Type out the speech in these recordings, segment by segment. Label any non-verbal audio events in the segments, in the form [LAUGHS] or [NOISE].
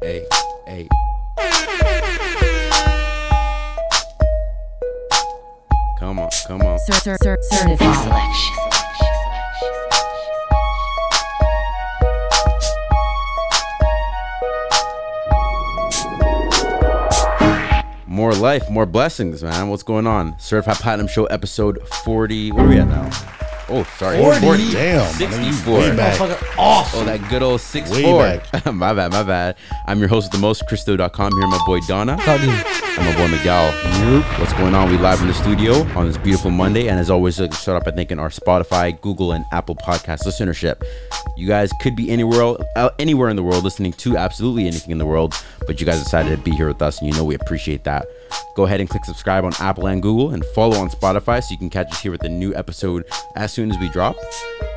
Hey, hey. Come on, come on. Cer- cer- cer- certified. More life, more blessings, man. What's going on? Certified Platinum Show episode 40. Where are we at now? Oh, sorry. 40? Damn, my nigga, you 64. way back. Off. Oh, that good old six Way four. back. [LAUGHS] my bad, my bad. I'm your host of the most, Christo.com. Here, my boy Dana. And my boy Miguel. What's going on? We live in the studio on this beautiful Monday. And as always, like, start off by thanking our Spotify, Google, and Apple Podcast listenership. You guys could be anywhere, uh, anywhere in the world listening to absolutely anything in the world, but you guys decided to be here with us, and you know we appreciate that. Go ahead and click subscribe on Apple and Google, and follow on Spotify so you can catch us here with a new episode as soon as we drop.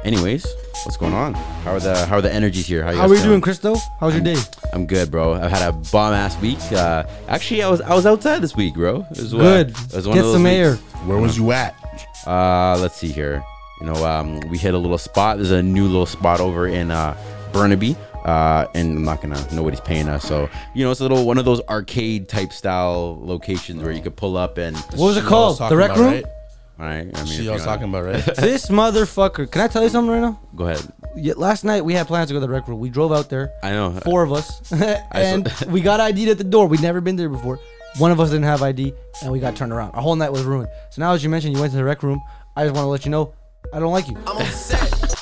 Anyways, what's going on? How are the how are the energies here? you How are you feeling? doing, Christo? How's your day? I'm good, bro. I've had a bomb ass week. Uh, actually, I was I was outside this week, bro. It was, uh, Good. it was one Get of those some weeks. air. Where was you at? Uh, let's see here. You know, um, we hit a little spot. There's a new little spot over in uh, Burnaby. Uh, and I'm not gonna. Nobody's paying us, so you know it's a little one of those arcade type style locations where you could pull up and. What was it called? The talking rec about, room? Right? All right. I mean, if She I you're was not- talking about, right? [LAUGHS] This motherfucker. Can I tell you something right now? Go ahead. Yeah, last night we had plans to go to the rec room. We drove out there. I know. Four of us. [LAUGHS] [LAUGHS] and we got ID'd at the door. We'd never been there before. One of us didn't have ID, and we got turned around. Our whole night was ruined. So now, as you mentioned, you went to the rec room. I just want to let you know, I don't like you.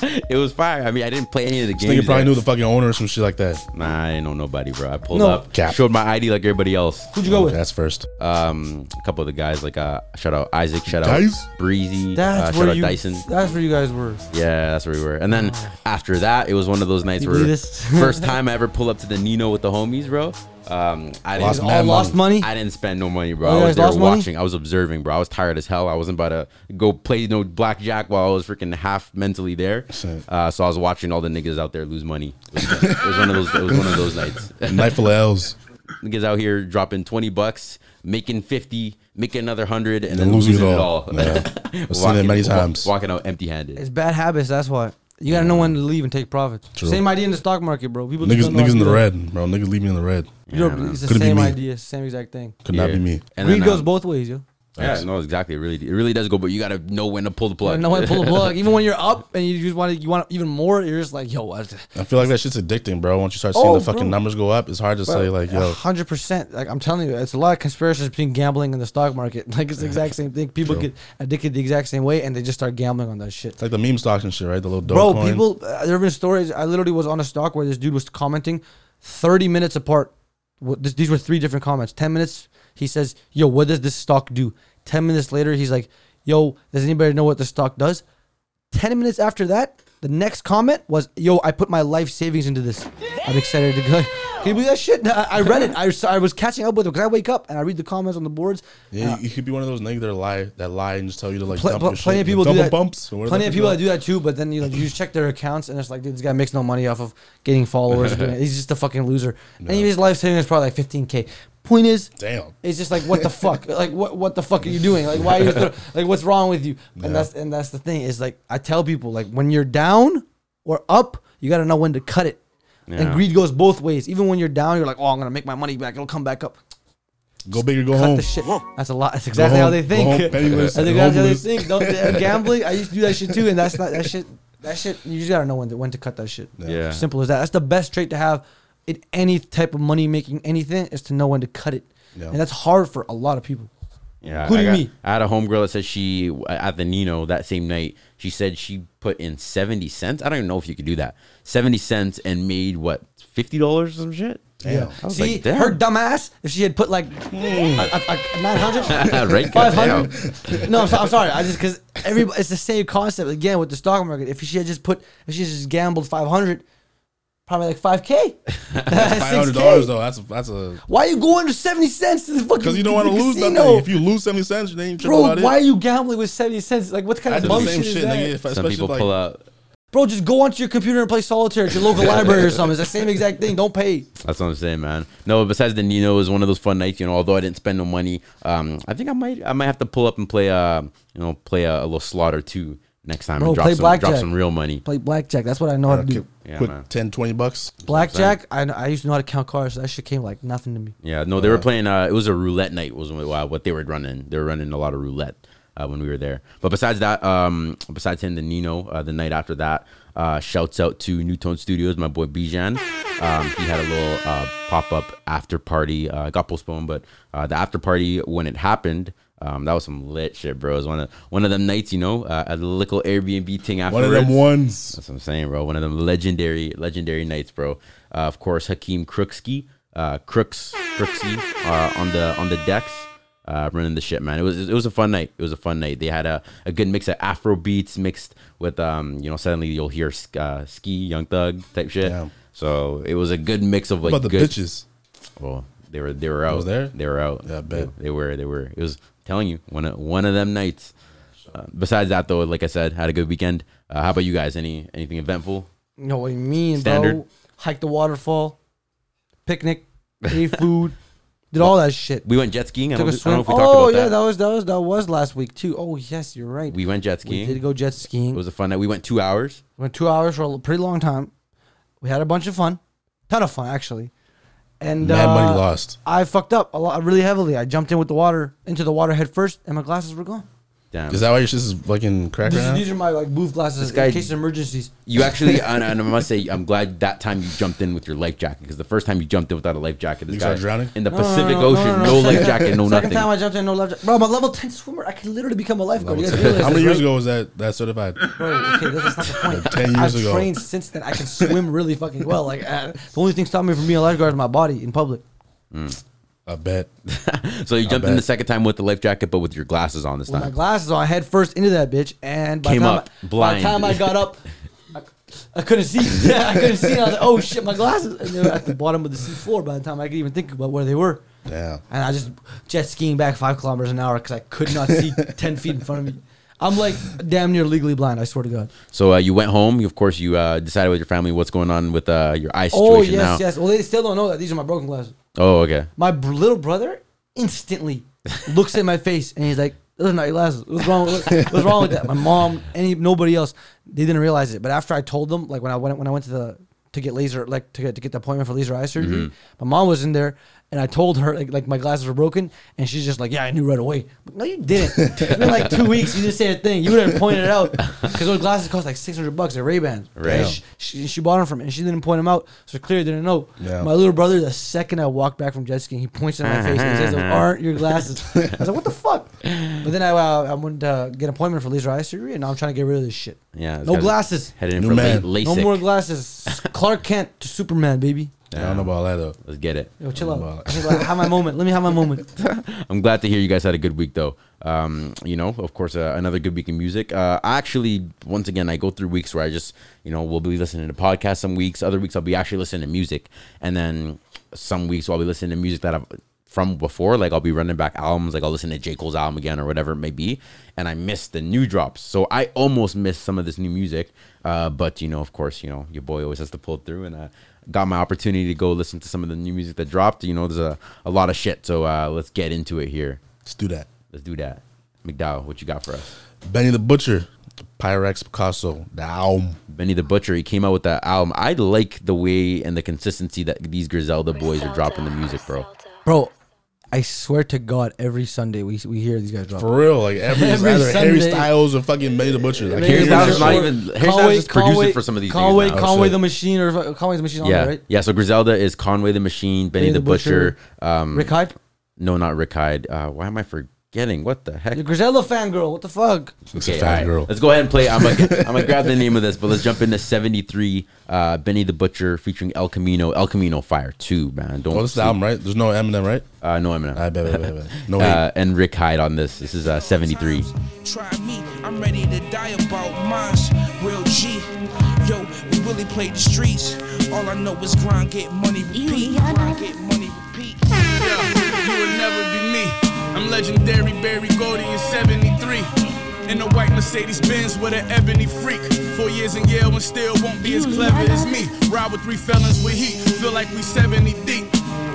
[LAUGHS] It was fire. I mean, I didn't play any of the This games. nigga probably there. knew the fucking owner or some shit like that. Nah, I didn't know nobody, bro. I pulled No. up, Cap. showed my ID like everybody else. Who'd you go with? That's first. um a couple of the guys like uh shout out Isaac, shout Guys? out Breezy, uh, That's shout where out you. Dyson. That's where you guys were. Yeah, that's where we were. And then after that, it was one of those nights You where this? first [LAUGHS] time I ever pulled up to the Nino with the homies, bro. Um, I didn't. Lost All mad lost money. I didn't spend no money, bro. Oh, you I was guys there lost money? watching. I was observing, bro. I was tired as hell. I wasn't about to go play no blackjack while I was freaking half mentally there. Shit. Uh, so I was watching all the niggas out there lose money. It was, it was one of those. It was one of those nights. [LAUGHS] Night full of L's. [LAUGHS] niggas out here dropping 20 bucks, making 50, making another 100, and Then then losing losing it it all. all. Yeah. [LAUGHS] I've seen it many times. Walking out empty handed. It's bad habits. That's why. You gotta know when to leave and take profits. True. Same idea in the stock market, bro. People Niggas, don't know how niggas in the red, bro. Niggas leave me in the red. You know, it's the Couldn't be same me. idea, same exact thing. Could not be me. And Greed then, goes um, both ways, yo. Yeah, no, exactly. It really, it really does go, but you gotta know when to pull the plug. No one pull the [LAUGHS] plug. Even when you're up and you just want to, you want even more. You're just like, yo, what? I feel like that shit's addicting, bro. Once you start seeing Oh, the fucking bro. numbers go up, it's hard to say like, yo, hundred percent. Like I'm telling you, it's a lot of conspiracies between gambling and the stock market. [LAUGHS] Like it's the exact same thing. People True. get addicted the exact same way, and they just start gambling on that shit. it's like the meme stocks and shit, right? The little Bro, Dogecoin. people, uh, there have been stories. I literally was on a stock where this dude was commenting, thirty minutes apart. What, this, these were three different comments. Ten minutes, he says, "Yo, what does this stock do?" Ten minutes later, he's like, "Yo, does anybody know what the stock does?" Ten minutes after that, the next comment was, "Yo, I put my life savings into this. I'm excited to go." Can you believe that shit? I, I read it. I, was- I was catching up with it because I wake up and I read the comments on the boards. Yeah, uh, you, you could be one of those niggas that lie, that lie and just tell you to like Pl- dump pl- your plenty shit. of people do that. bumps. Plenty of people that do that too, but then you know you just check their accounts and it's like, dude, this guy makes no money off of getting followers. [LAUGHS] He's just a fucking loser. And his life savings is probably like 15k. Point is, Damn. it's just like what the [LAUGHS] fuck? Like what what the fuck are you doing? Like why are you throw, [LAUGHS] like what's wrong with you? And Yeah. that's and that's the thing is like I tell people like when you're down or up, you got to know when to cut it. And Yeah. greed goes both ways. Even when you're down, you're like, oh, I'm gonna make my money back. It'll come back up. Go big or go Cut home. the shit. That's a lot. That's exactly how home. they Go think. home penniless I think and that's how they homeless. think. Don't [LAUGHS] uh, gambling. I used to do that shit too, and that's not that shit. That shit. You just gotta know when to when to cut that shit. Yeah. Simple as that. That's the best trait to have in any type of money making anything is to know when to cut it, Yeah. and that's hard for a lot of people. Yeah, Including I, got- me. I had a homegirl that said she at the Nino that same night. She said she put in seventy cents. I don't even know if you could do that. Seventy cents and made what fifty dollars or some shit. Damn. Was See, like, damn. her dumbass. If she had put like hmm. nine hundred, [LAUGHS] Right, [LAUGHS] five No, I'm, so, I'm sorry. I just because every it's the same concept again with the stock market. If she had just put, if she just gambled five hundred, probably like five [LAUGHS] k. Five hundred dollars though. That's a, that's a Why you going to seventy cents to the fucking? because you don't want to lose casino? nothing. If you lose seventy cents, then you trip Bro, about it. Bro, why are you gambling with seventy cents? Like, what kind That's of the bum shit, shit, is that? nigga. If, Some people like, pull out. Bro, just go onto your computer and play solitaire at your local [LAUGHS] library or something. It's the same exact thing. Don't pay. That's what I'm saying, man. No, besides the Nino, it was one of those fun nights. You know, although I didn't spend no money, um, I think I might, I might have to pull up and play, uh, you know, play a, a little slaughter too next time Bro, and drop play some, drop some real money. Play blackjack. That's what I know how to do. Yeah, Quick man. 10, 20 bucks. Blackjack. I I used to know how to count cards. So that shit came like nothing to me. Yeah, no, they were playing. Uh, it was a roulette night. Was what what they were running. They were running a lot of roulette uh, when we were there. But besides that, um, besides him, the Nino, uh, the night after that, uh, shouts out to New Tone Studios, my boy Bijan. Um, he had a little uh, pop up after party. Uh, got postponed, but uh, the after party when it happened. Um, that was some lit shit, bro. It was one of one of them nights, you know, uh, a little Airbnb thing after. One of them ones. That's what I'm saying, bro. One of them legendary, legendary nights, bro. Uh, of course, Hakeem Crooksky, uh, Crooks, Crooksky, uh, on the on the decks, uh, running the shit, man. It was it was a fun night. It was a fun night. They had a, a good mix of Afro beats mixed with um, you know, suddenly you'll hear uh, Ski, Young Thug type shit. Damn. So it was a good mix of What like about the good. bitches? Well, they were they were out. was there? They were out. Yeah, I bet. They, they were they were. It was telling you one of one of them nights. Uh, besides that, though, like I said, had a good weekend. Uh, how about you guys? Any anything eventful? You know what I mean, Standard. bro? Hike the waterfall, picnic, ate [LAUGHS] food, did all that shit. We went jet skiing. I Took don't, a I don't know swim. if we talked Oh about yeah, that. that was that was that was last week too. Oh yes, you're right. We went jet skiing. We did go jet skiing. It was a fun night. We went two hours. went two hours for a pretty long time. We had a bunch of fun, ton of fun actually. And Mad uh, money lost. I fucked up a lot, really heavily. I jumped in with the water into the water head first, and my glasses were gone. Damn. Is that why your shit is fucking cracked These, right now? these are my like booth glasses This guy- in case of emergencies. you actually, [LAUGHS] and, and I must say, I'm glad that time you jumped in with your life jacket because the first time you jumped in without a life jacket, this You guy started drowning? in the No, no, no, Pacific no, no, Ocean, no, no, no. life jacket, no Second nothing. time I jumped in, no life jacket. Bro, I'm a level 10 swimmer. I can literally become a lifeguard. You guys [LAUGHS] realize How many this, years right? ago was that that certified? Bro, okay, this is not the [LAUGHS] point. 10 years I've ago. trained since then. I can swim really fucking well. Like uh, the only thing stopping me from being a lifeguard is my body in public. I bet. [LAUGHS] so you jumped in the second time with the life jacket, but with your glasses on this With my time. glasses on, I head first into that bitch, and by Came the time up I, blind. By the time I got up, I, I couldn't see. [LAUGHS] I couldn't see. I was like, "Oh shit, my glasses!" And they were at the bottom of the sea floor. By the time I could even think about where they were, Damn. and I just jet skiing back five kilometers an hour because I could not see [LAUGHS] ten feet in front of me. I'm like damn near legally blind. I swear to God. So uh, you went home. You, of course, you uh, decided with your family what's going on with uh, your eye situation Oh yes, now. yes. Well, they still don't know that these are my broken glasses. Oh, okay. My br- little brother instantly looks at my face and he's like, "Those are not your glasses. What's wrong? With, what's wrong with that?" My mom, any nobody else, they didn't realize it. But after I told them, like when I went when I went to the to get laser, like to get to get the appointment for laser eye surgery, Mm-hmm. my mom was in there. And I told her like, like my glasses were broken, and she's just like, "Yeah, I knew right away." But no, you didn't. it's been like two weeks. You didn't say a thing. You would have pointed it out because those glasses cost like six hundred bucks. They're Ray Bans. Right. She, she, she bought them from me, and she didn't point them out, so clearly didn't know. Yeah. My little brother, the second I walked back from jet skiing, he points at my face and he says, "Those aren't your glasses." I was like, "What the fuck?" But then I, uh, I went to get an appointment for laser eye surgery, and now I'm trying to get rid of this shit. Yeah. No glasses. Headed in New for man. LASIK. No more glasses. Clark Kent to Superman, baby. I don't know about that though. Let's get it. Yo, chill out. I like, have my moment. Let me have my moment. [LAUGHS] I'm glad to hear you guys had a good week, though. Um, you know, of course, uh, another good week in music. Uh, I actually, once again, I go through weeks where I just, you know, we'll be listening to podcasts some weeks. Other weeks I'll be actually listening to music, and then some weeks I'll be listening to music that I've from before. Like I'll be running back albums, like I'll listen to J Cole's album again or whatever it may be, and I miss the new drops. So I almost missed some of this new music. Uh, but you know, of course, you know, your boy always has to pull through, and uh, got my opportunity to go listen to some of the new music that dropped. You know, there's a, a lot of shit. So uh, let's get into it here. Let's do that. Let's do that. McDowell, what you got for us? Benny the Butcher, Pyrex Picasso, down. Benny the Butcher, he came out with that album. I like the way and the consistency that these Griselda boys are dropping the music, bro. Bro, I swear to God, every Sunday we, we hear these guys drop. For real, like every, Every either Harry Sunday. Styles or fucking Benny the Butcher. Like, Harry Harry Styles Styles is not even- Harry Styles just producing for some of these Conway, things now. Conway Oh, the. Machine, or Conway's Machine on Yeah, there, right? yeah. So Griselda is Conway the Machine, Benny, the, Butcher. Um, Rick Hyde? No, not Rick Hyde. Uh, why am I forgetting? What the heck? The Griselda fangirl. What the fuck? It's a Okay, fat all right. girl. Let's go ahead and play. I'm gonna, I'm gonna grab the name of this, but let's jump into 73. Uh, Benny the Butcher featuring El Camino. El Camino Fire 2, man. Don't Oh, this is the album, right? There's no Eminem, right? Uh, no, Eminem. I bet, bet, bet, bet. No [LAUGHS] hate. uh, and Rick Hyde on this. This is uh, 73. Try me, I'm ready to die about mines. Real G. Yo, we really play the streets. All I know is grind, get money, repeat. Grind, get money, repeat. Yeah, you would never be me. I'm legendary Berry Gordy in 73. In a white Mercedes Benz with an ebony freak. Four years in Yale and still won't be as clever as me. Ride with three felons with heat. Feel like we 70 deep.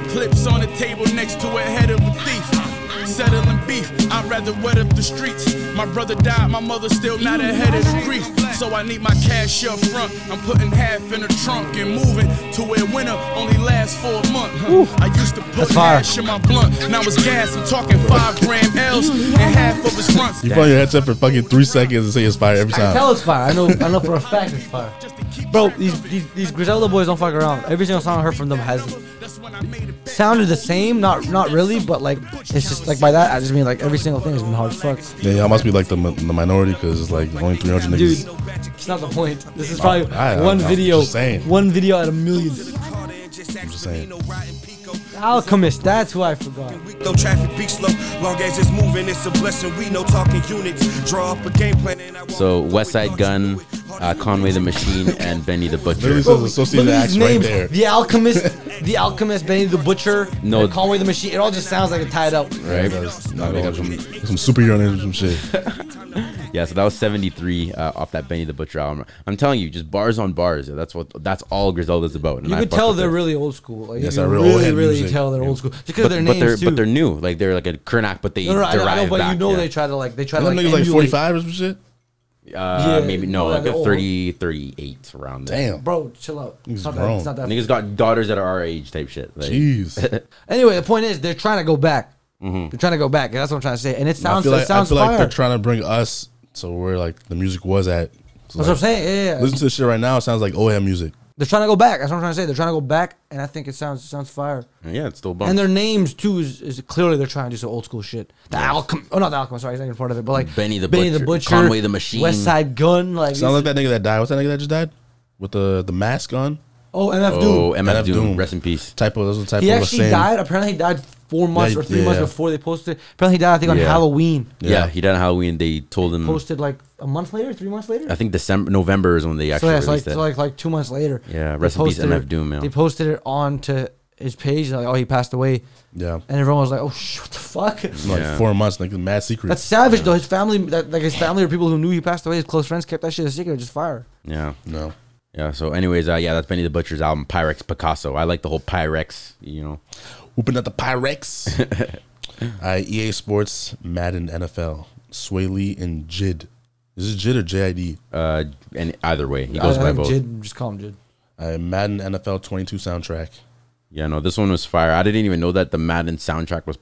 Clips on the table next to a head of a thief. Settling beef. I'd rather wet up the streets. My brother died, my mother still not mm. ahead of the grief. So I need my cash up front. I'm putting half in the trunk and moving to where winter only lasts for a month. huh. I used to put That's fire. in my blunt. Now it's gas. I'm talking five gram L's mm. and half of his fronts. You put your headset for fucking three seconds and say it's fire every I time. tell it's fire. I know. I know for a fact it's fire. Bro, these these, these Griselda boys don't fuck around. Every single song I heard from them has sounded the same. Not not really, but like it's just like by that I just mean like every single thing has been hard as fuck. Yeah, y'all must be like the, the minority because it's like only 300 niggas. Dude, it's not the point. This is probably I- I- one I'm video. One video out of millions. I'm just saying. Alchemist, that's who I forgot. Though traffic be slow, long as it's moving, it's a blessing. We know talking units. Draw up a game plan and I So Westside Gunn, uh, Conway the Machine, and Benny the Butcher. Literally says associated acts these right there. The Alchemist, the Alchemist, Benny the Butcher, No. and Conway the Machine. It all just sounds like it tied up. Right. No, they got some, some superhero names and some shit. [LAUGHS] Yeah, so that was 73 uh, off that Benny the Butcher album. I'm telling you, just bars on bars. That's what. That's all Griselda's about. And You I could fuck tell with they're it. really old school. Like, Yes, you I can real old really, head really music. tell they're Yeah. old school. Just because But, their but names they're too. but they're new. Like they're like a Kurnak, but they no, no, I, derive I know, but back. you know yeah. they try to like they try to Them like niggas like emulate. 45 or some shit. Uh, Yeah, maybe no, yeah, like they're a old. 30, 38 around there. Damn. Bro, chill out. He's It's not, that, grown. it's not that. Niggas got daughters that are our age type shit. Like, Jeez. [LAUGHS] Anyway, the point is they're trying to go back. They're trying to go back. That's what I'm trying to say. And it I sounds feel it like, I sounds feel like fire. they're trying to bring us to where like the music was at. So, That's what I'm like, saying. Yeah, yeah. Listen to this shit right now. It sounds like OM music. They're trying to go back. That's what I'm trying to say. They're trying to go back, and I think it sounds it sounds fire. yeah, it's still bump. And their names too is, is clearly they're trying to do some old school shit. The Alchem, oh not the Alchemist, sorry, he's not even part of it, but like Benny the Benny the Butcher, Butcher, Conway the Machine. Westside Gunn, like Sounds like that nigga that died. What's that nigga that just died? With the the mask on? oh MF oh, Doom. MF MF Doom, Doom. rest in peace. Typo. Those are the type He of actually same. died. Apparently, he died four months Yeah, or three months yeah. before they posted. Apparently, he died. I think on Yeah. Halloween. Yeah. Yeah. he died on Halloween. They told him. Posted like a month later, three months later. I think December, November is when they so actually yeah, so like, released it. so like like two months later. Yeah, they rest in peace, posted MF it- Doom, yeah. They posted it onto his page. Like, oh, he passed away, Yeah. and everyone was like, oh, sh- what the fuck. [LAUGHS] Like four months, like a mad secret. That's savage though. His family, that, like his family or people who knew he passed away, his close friends kept that shit a secret. Just fire. yeah, no. yeah. So, anyways, uh, yeah, that's Benny the Butcher's album, Pyrex Picasso. I like the whole Pyrex. You know, Whooping at the Pyrex. [LAUGHS] uh, EA Sports, Madden NFL, Swae Lee and Jid. Is it Jid or JID? uh, and either way, he goes I by think both. Jid, just call him Jid. Uh, Madden NFL 22 soundtrack. Yeah, no, this one was fire. I didn't even know that the Madden soundtrack was.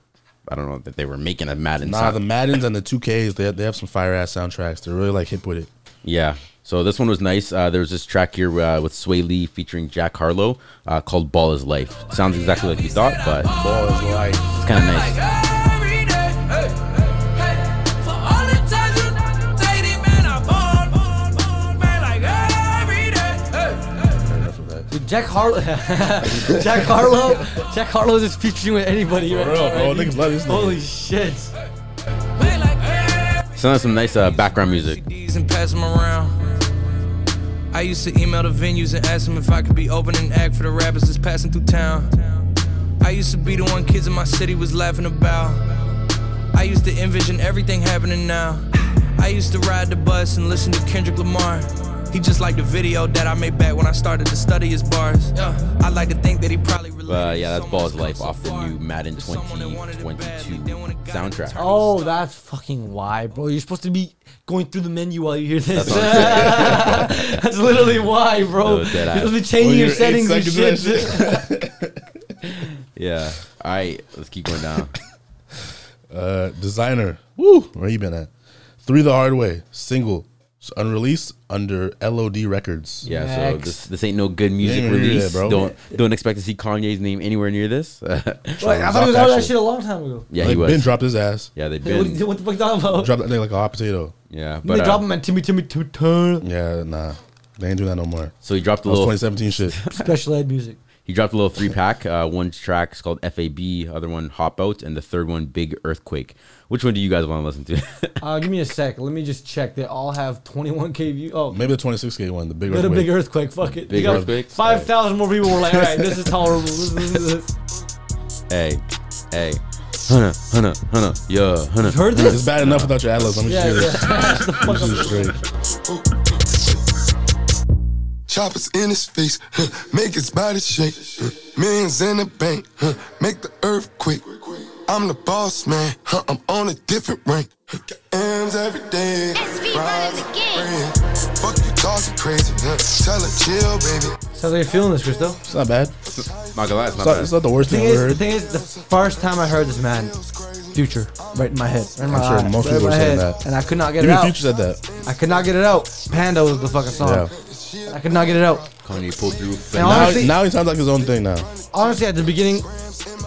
I don't know that they were making a Madden. Nah, sound- the Maddens and the 2Ks, they have, they have some fire ass soundtracks. They're really like hip with it. Yeah. So this one was nice. Uh, there was this track here uh, with Swae Lee featuring Jack Harlow uh, called "Ball Is Life." Sounds exactly like you thought, but Ball is like. it's kind of nice. Enough of that. Dude, Jack Harlow, [LAUGHS] Jack Harlow, Jack Harlow is featuring with anybody. right real, bro. right? Niggas love this. Holy shit! Sounds some nice uh, background music. I used to email the venues and ask them if I could be open and act for the rappers that's passing through town. I used to be the one kids in my city was laughing about. I used to envision everything happening now. I used to ride the bus and listen to Kendrick Lamar. He just liked the video that I made back when I started to study his bars. Yeah, I like to think that he probably related But yeah, that's Ball's much Life so off the new Madden to someone that wanted it bad, 2022 but then when it got soundtrack. Oh, that's fucking why, bro. You're supposed to be going through the menu while you hear this. That's, [LAUGHS] literally why, bro. No, You're dead supposed to be Well, changing your settings and shit. [LAUGHS] [LAUGHS] Yeah. All right, let's keep going down. Uh, Desiigner. Woo! Where you been at? Three the hard way. Single. It's unreleased under LOD Records. Yeah, so Next. this this ain't no good music ain't hear release. that, bro. Don't don't expect to see Kanye's name anywhere near this. [LAUGHS] Wait, I thought he was Drop out of that that shit. shit a long time ago. yeah, Like, he was. Ben dropped his ass. yeah, they've Hey, [LAUGHS] what, been. what the fuck you talking about? Dropped that nigga like a hot potato. Yeah, but they uh, drop him at Timmy Timmy Timmy Turner. Yeah, nah. They ain't doing that no more. so he dropped a That was little. 2017 shit. [LAUGHS] Special ed music. He dropped a little three pack. Uh, one track is called FAB, other one Hop Out, and the third one Big Earthquake. Which one do you guys want to listen to? [LAUGHS] Uh, give me a sec. Let me just check. They all have 21k views. Oh, Maybe the 26K one, the big Let a earthquake. big earthquake. Fuck it. Big You earthquake? 5,000 more people were like, all right, this is tolerable. This [LAUGHS] is- hey, hey, Hunna, Hunna, Hunna, yeah, Hunna. You heard It's bad enough without your atlas. Let me Yeah, just hear this. yeah. [LAUGHS] Shut the fuck This is straight. Choppers in his face, huh, make his body shake. huh, Millions in the bank, huh, make the earthquake. I'm the boss man, huh, I'm on a different rank. M's every day. Rise, rain. Fuck you talking crazy, huh? Tell her chill, baby. Sounds like you're feeling this, Crystal. It's not bad. Not gonna lie, it's It's not not, bad. it's not the worst thing thing I've is, the heard. thing is, the first time I heard this man, Future, right in my head, right in my I'm sure eye, most right in people my are saying head, that. and I could not get Even it out. Future said that. I could not get it out. Panda was the fucking song. Yeah. I could not get it out. Kanye pulled through. And Now, honestly, now he sounds like his own thing now. honestly, at the beginning,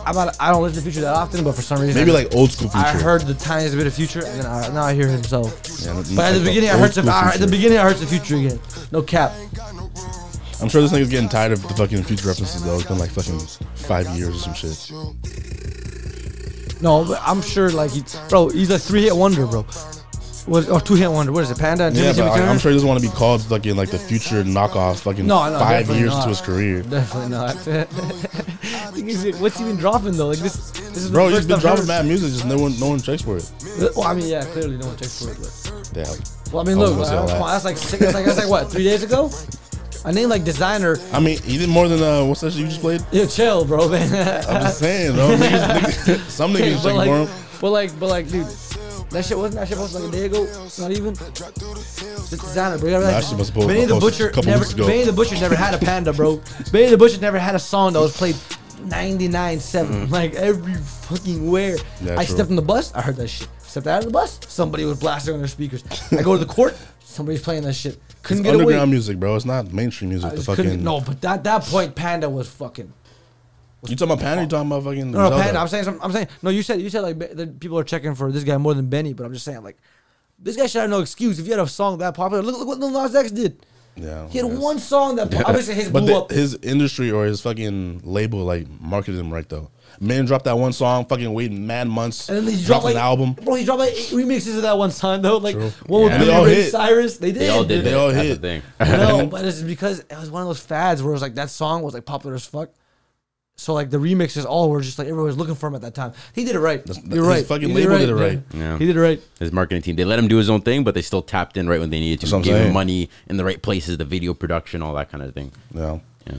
I'm not, I don't listen to Future that often, but for some reason, Maybe like old school Future. I heard the tiniest bit of Future, and then I, now I hear himself. Yeah, But at like the beginning, I old heard some. school I, at the Future. beginning, I heard the Future again. No cap. I'm sure this nigga's getting tired of the fucking Future references though. It's been like fucking five years or some shit. No, but I'm sure like he, bro, he's a three hit wonder, bro. What or two hit wonder? What is it? Panda and Yeah, Jimmy but Jimmy I, I'm sure he doesn't want to be called fucking like the Future knockoff. Fucking No, no, five years not. into his career. Definitely not. [LAUGHS] Like, What's he been dropping though? Like this, this is Bro, he's been dropping mad music, just no one, no one checks for it. Well, I mean, yeah, clearly no one checks for it. But Damn. well, I mean, I look, all uh, that. that's like six, that's like that's like what three days ago. I named like Desiigner. I mean, he did more than uh, what's that you just played? Yeah, chill, bro, man. I'm just saying, bro. [LAUGHS] Niggas, niggas, some niggas checking like, for him. but like, but like, dude, that shit wasn't that shit posted like a day ago. Not even. It's Desiigner, bro. You gotta Nah, realize, that shit was posted- Benny the posted Butcher a couple never. weeks ago. Benny the Butcher never had a panda, bro. [LAUGHS] Benny the Butcher never had a song that was played 99 7 mm. like every fucking where. Yeah, I stepped on the bus, I heard that shit. Stepped out of the bus, somebody was blasting on their speakers. I go to the court, somebody's playing that shit. Couldn't get away. underground music, bro. It's not mainstream music. I The just fucking no, but at that point, Panda was fucking. You talking about Panda? or You talking about fucking No, no, Zelda? I'm saying, some- I'm saying, no. You said, you said like be- that people are checking for this guy more than Benny, but I'm just saying like, this guy should have no excuse. If you had a song that popular, look, look what Lil Nas X did. Yeah, He had yes. one song that obviously his [LAUGHS] But blew the, up. his industry or his fucking label like marketed him right though. Man dropped that one song, fucking waiting mad months, And then he dropped dropped like an album. Bro, he dropped like eight remixes of that one song though. Like True. one with Yeah. Billy They all Ray hit. Cyrus. They did. They all did. They it. all That's hit. the thing. No, [LAUGHS] but it's because it was one of those fads where it was like that song was like popular as fuck. So like the remixes all were just like everyone was looking for him at that time. He did it right. That's- You're his right. fucking He label did it yeah. right. Yeah. He did it right. His marketing team. They let him do his own thing, but they still tapped in right when they needed to. That's what I'm Gave him saying. money in the right places, the video production, all that kind of thing. Yeah. Yeah.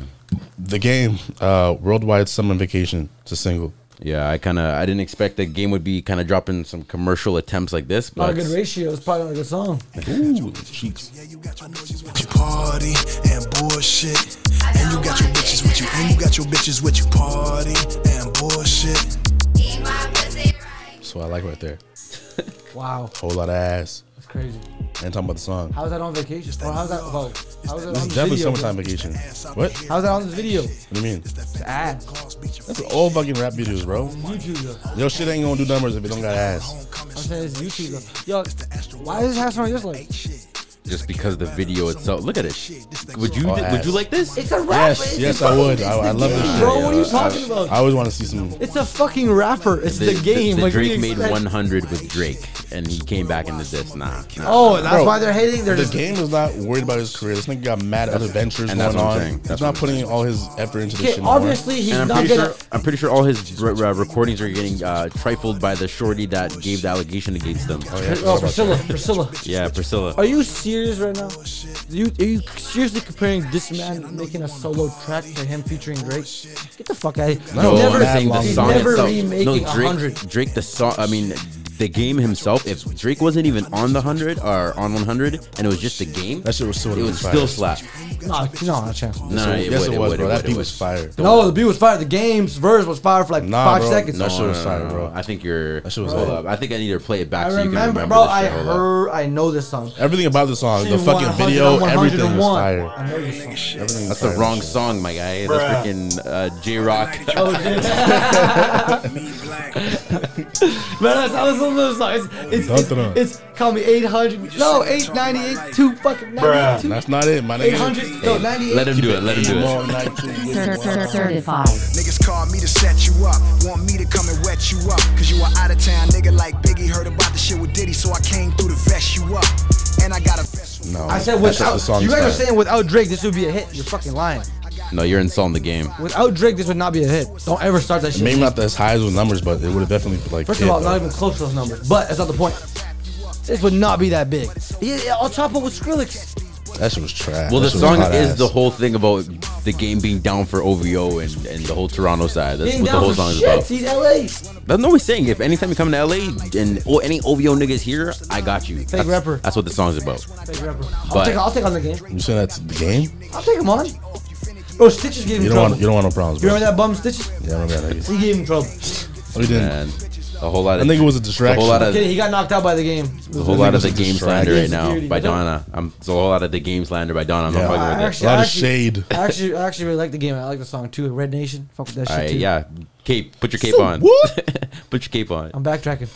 The game, uh, Worldwide Summer Vacation. It's a single. Yeah, I kind of I didn't expect the game would be kind of dropping some commercial attempts like this, Not a but good ratio. It's probably not a good song. [LAUGHS] Ooh, cheeks. with you party and bullshit. You, and you got your bitches with you party and bullshit. That's what I like right there. [LAUGHS] Wow, Whole lot of ass. that's crazy. And talking about the song. How's that on vacation? Or how's that? Well, how's that This on is this definitely video? summertime vacation. What? What How's that on this video? What do you mean? It's ad. That's all fucking rap videos, bro. YouTube though. Your shit ain't gonna do numbers if it don't got ass. I'm saying it's YouTube though. Yo, why is it have something just like? Just because the video itself. Look at it. Would you All would ass. you like this? It's a rap. Yes, it's yes, a I fucking- would. it's I, I the love this game, shit. Bro, what are you I- talking about? I always want to see some. It's a fucking rapper. It's the, game. The like, what do Drake you made expect? 100 with Drake, and he came back into this. Nah. nah. Oh, and that's Bro, why they're hating. They're The just game is not worried about his career. This nigga got mad other ventures and going that's what I'm on. saying. He's That's not what I'm putting all his effort into this okay. shit. no more. Obviously, he's And I'm not pretty gonna. sure I'm pretty sure all his r- r- recordings are getting uh, trifled by the shorty that gave the allegation against them. Oh, yeah. Oh, Priscilla, Priscilla. Yeah, Priscilla. Are you serious right now? You are you seriously comparing this man making a solo track to him featuring Drake? Get the fuck out of here. No, he's never, he's song never remaking no, Drake. Drake, the song. I mean, the game himself. If Drake wasn't even on the hundred or on 100, and it was just the game, That shit was so it would still slap. No, no, not a chance. No, So- it yes, would, it was, would, bro. That would, beat was fire. No, the beat was fire. The game's verse was fire for like Nah, five bro. seconds. That shit was no, fire, bro. I think you're. That shit was hold up. I think I need to play it back I so you can remember, remember. bro. this I shit. Up. heard. I know this song. Everything about the song, the fucking video, everything was fire. I know this song. Everything That's the wrong song, my guy. That's freaking uh, J Rock. Oh, Jesus. Me black. Man, that's how this little song. It's it's, it's, Dun, dun, dun. it's call me 800. No, 898, two fucking 92. That's not it, my nigga. 800, no, 98. Let him do it. Let him do it. Long night, two, Cer- cer- certified. Niggas call me to set you up, want me to come and wet you up. Cause you a out of town nigga like Biggie heard about the shit with Diddy, so I came through to vest you up. And I got a vest No, I said that shit- without. You guys are saying without Drake, this would be a hit. You're fucking lying. No, you're insulting the game. Without Drake, this would not be a hit. Don't ever start that shit. Maybe not as high as with numbers, but it would have definitely like. First hit, of all, though. not even close to those numbers. But that's not the point. This would not be that big. Yeah, yeah, I'll chop it with Skrillex. That shit was trash. Well, That the shit was song hot is ass. the whole thing about the game being down for OVO and, and the whole Toronto side. That's Being what the down whole for song is shit. about. He's LA. That's no he's saying. If anytime you come to LA and oh, any OVO niggas here, I got you. That's, rapper. That's what the song's about. Fake rapper. I'll But- take. I'll take on the game. You saying that's the game? I'll take him on. Bro, Stitches gave him You don't trouble. want. You don't want no problems, You bro. remember that bum Stitches? Yeah, I remember that. nigga. He gave him trouble. Oh, he didn't. And a whole lot I of think it was a a distraction. whole lot of Kidding, he got knocked out by the game. a whole lot of the game slander right now by Dana. I'm it's a whole lot of the game slander by Dana. I'm Yeah. not fucking I with it. actually, A lot I of shade. I actually, I actually really like the game. I like the song too. Red Nation. Fuck with that shit All right, too. yeah, cape. Put your cape So on. what? [LAUGHS] Put your cape on. I'm backtracking.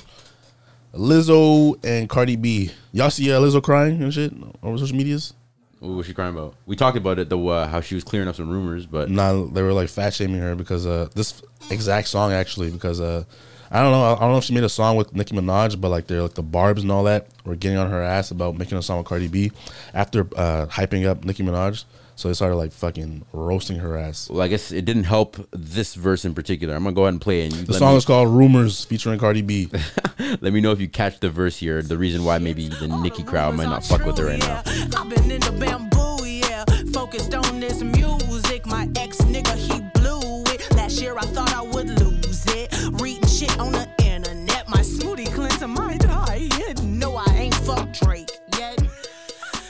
Lizzo and Cardi B. Y'all see uh, Lizzo crying and shit on social medias? What was she crying about? We talked about it, the uh, how she was clearing up some rumors, but Nah, they were like fat shaming her because uh this exact song actually because uh I don't know I don't know if she made a song with Nicki Minaj but like they're like the Barb's and all that were getting on her ass about making a song with Cardi B after uh hyping up Nicki Minaj so they started like fucking roasting her ass. well, I guess it didn't help this verse in particular. I'm gonna go ahead and play it. And The song me, is called Rumors featuring Cardi B. [LAUGHS] let me know if you catch the verse here. The reason why maybe the Nicki crowd might not fuck with her right now. I've been in the bamboo, yeah. Focused on this music. My ex nigga, he blew it. Last year I thought I would lose it. Reading shit on the internet. My smoothie cleanser might die. No, I ain't fuck Drake yet.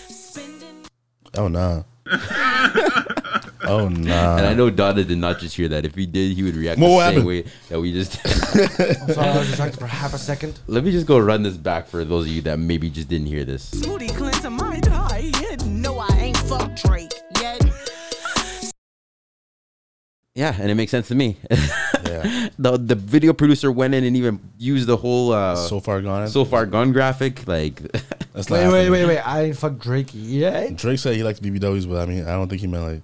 Spending Oh nah. [LAUGHS] oh nah. And I know Dana did not just hear that. If he did, he would react What the happened? same way that we just. I'm sorry, I was distracted for half a second. Let me just go run this back for those of you that maybe just didn't hear this. smoothie cleanser might die. No, I ain't fuck Drake Yeah, and it makes sense to me. [LAUGHS] Yeah. the the video producer went in and even used the whole uh, so far gone. so far gone graphic. Like, [LAUGHS] That's not Wait, wait, happening. wait, wait. I ain't fuck Drake yet. Drake said he likes BBWs, but I mean I don't think he meant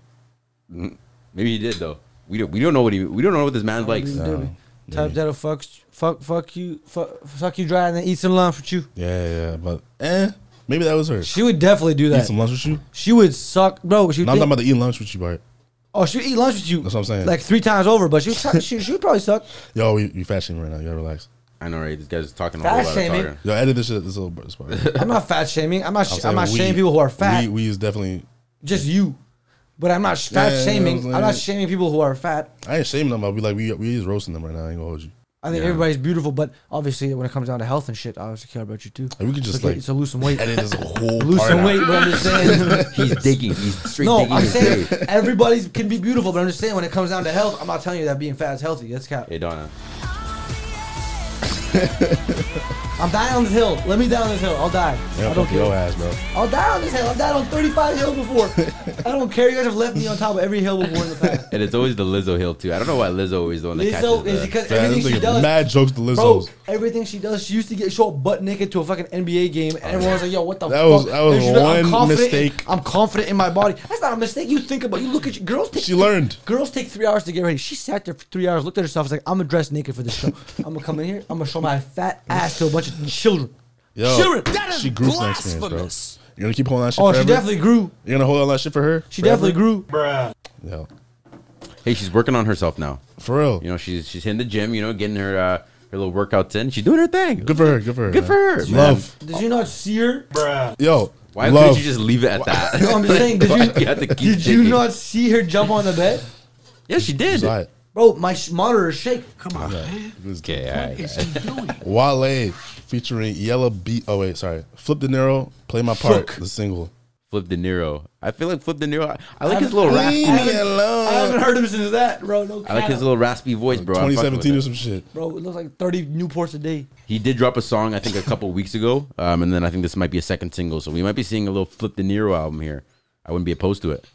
like maybe he did though. We don't we don't know what he we don't know what this man likes. Dude, Type that'll fuck, fuck, fuck you, fuck, fuck you dry, and then eat some lunch with you. yeah yeah but eh maybe that was her. She would definitely do that. Eat some lunch with you. She would suck, bro. She would No, I'm think- talking about the eat lunch with you part. Oh, she would eat lunch with you. That's what I'm saying. Like three times over, but she would, [LAUGHS] suck- she, she would probably suck. Yo, we, you fat shaming right now. You gotta relax. I know, right? This guy's talking a Fat whole lot of shaming? talking. Yo, edit this shit. This little this part. [LAUGHS] I'm not fat shaming. I'm not. Sh- I'm, saying not we- shaming people who are fat. We, we is definitely. just you. But I'm not sh- fat Yeah, you know shaming. I'm I'm not shaming people who are fat. I ain't shaming them. I'll be like, we we is roasting them right now. I ain't gonna hold you. I think Yeah. everybody's beautiful, but obviously when it comes down to health and shit, I obviously care about you too. Like, we could just so, like so lose some weight. [LAUGHS] edit this whole lose part some out. weight, but I'm just saying. [LAUGHS] He's digging. He's straight no, digging I'm his saying grave. everybody can be beautiful, but I'm just saying when it comes down to health, I'm not telling you that being fat is healthy. That's cap. Hey Dana, [LAUGHS] I'm dying on this hill. Let me die on this hill. I'll die. Yeah, I don't fuck your care. ass, bro. I'll die on this hill. I've died on 35 hills before. [LAUGHS] I don't care. You guys have left me on top of every hill before in the past. [LAUGHS] and it's always the Lizzo hill too. I don't know why Lizzo is the one that Lizzo catches is the. because Man, everything this she does. mad jokes to Bro, everything she does, she used to get show up butt naked to a fucking NBA game, and everyone was like, "Yo, what the That fuck?" was- that was And she's like, one I'm confident in- mistake. I'm confident in my body. That's not a mistake. You think about. You look at your girls. Take She learned. Girls take three hours to get ready. She sat there for three hours, looked at herself, was like, "I'm gonna dress naked for this show. I'm gonna come in here. I'm gonna show my fat ass to a bunch of children." Yo, Children. she grew from that experience, bro. You're gonna keep holding that shit Oh, forever? she definitely grew. You're gonna hold on that shit for her? She forever? definitely grew. Yo, Hey, she's working on herself now. for real. You know, she's she's hitting the gym. You know, getting her uh, her little workouts in. She's doing her thing. Good for her. Good for her. Good man. for her, man. Love. Did you not see her? bruh? Yo, Why love. couldn't you just leave it at that? No, I'm just saying. Did [LAUGHS] you, you have to keep did you not see her jump on the bed? Yeah, she did. Saw it. Bro, my sh- monitor is shaking. It was Okay, all right. [LAUGHS] Wale featuring Yellow Beat. Oh wait, sorry. Flipp Dinero, play my part. Fuck. The single. Flipp Dinero. I feel like Flipp Dinero. I, I like I his little raspy. I haven't- Leave me alone. I haven't heard him since that, bro. No, I like cap. his little raspy voice, bro. I'm fucking with 2017 or it. some shit. Bro, it looks like 30 Newports a day. He did drop a song, I think, a couple weeks ago, um, and then I think this might be a second single, so we might be seeing a little Flipp Dinero album here. I wouldn't be opposed to it.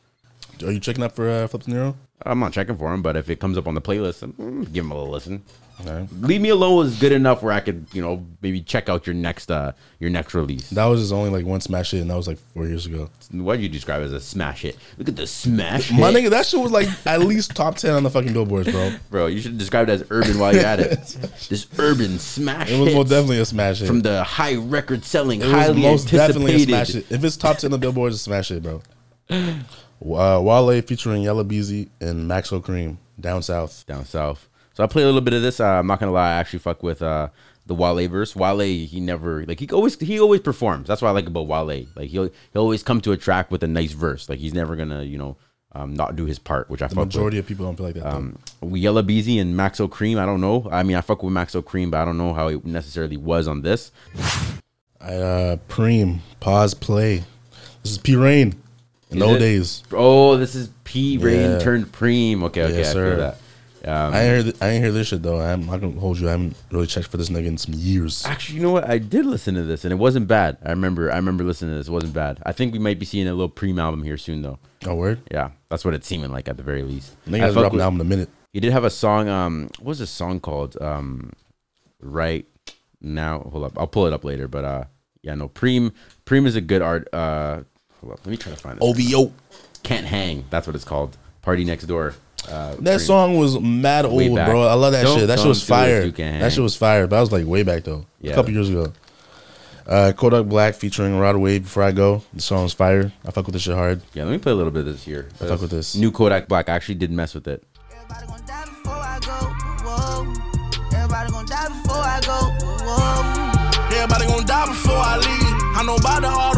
Are you checking out for uh, Flipp Dinero? I'm not checking for him, but if it comes up on the playlist, I'm, mm, give him a little listen. Okay. Leave Me Alone is good enough where I could, you know, maybe check out your next, uh, your next release. That was his only like one smash hit, and that was like four years ago. What do you describe as a smash hit? Look at the smash My hit. nigga, that shit was like at least top ten on the fucking billboards, bro. [LAUGHS] Bro, you should describe it as urban while you're at it. [LAUGHS] this urban smash It was most definitely a smash hit. from the high record selling, it highly most definitely a smash hit. If it's top ten on the billboards, it's a smash hit, bro. [LAUGHS] Uh, Wale featuring Yella Beezy and Maxo Kream down south. down south. So I play a little bit of this. Uh, I'm not gonna lie, I actually fuck with uh, the Wale verse. Wale, he never like he always he always performs. That's what I like about Wale. Like he'll he'll always come to a track with a nice verse. Like he's never gonna you know um, not do his part, which I The fuck majority with. of people don't feel like that. Um, Yella Beezy and Maxo Kream. I don't know. I mean, I fuck with Maxo Kream, but I don't know how it necessarily was on this. I uh Preem, pause play. This is P Rain. In the old days. Oh, this is P Rain Yeah. turned Preem. Okay, okay, Yes, I sir. feel that. Um, I ain't hear th- I ain't hear this shit though. I'm not gonna hold you. I haven't really checked for this nigga in some years. Actually, you know what? I did listen to this, and it wasn't bad. I remember. I remember listening to this. It wasn't bad. I think we might be seeing a little Preem album here soon, though. Oh word. Yeah, that's what it's seeming like at the very least. I Niggas fuck dropping with- album in a minute. He did have a song. Um, what was this song called? Um, right now, hold up. I'll pull it up later. But uh, yeah, no. Preem. Preem is a good art. Uh, hold up. Let me try to find it. OVO. Can't hang. That's what it's called. Party next door. Uh, That Preem. song was mad Way old, back. bro. I love that Don't- shit. That shit don't was do it, fire. you can That shit was fire. But I was like way back though. Yeah. A couple years ago. Uh, Kodak Black featuring Rod Wave. Before I go, the song's fire. I fuck with this shit hard. Yeah, let me play a little bit of this here. I fuck with this. New Kodak Black. I actually did mess with it. Everybody gon' die before I go. Whoa. Everybody gon' die before I go. Whoa. Everybody gon' die before I leave. I know about the art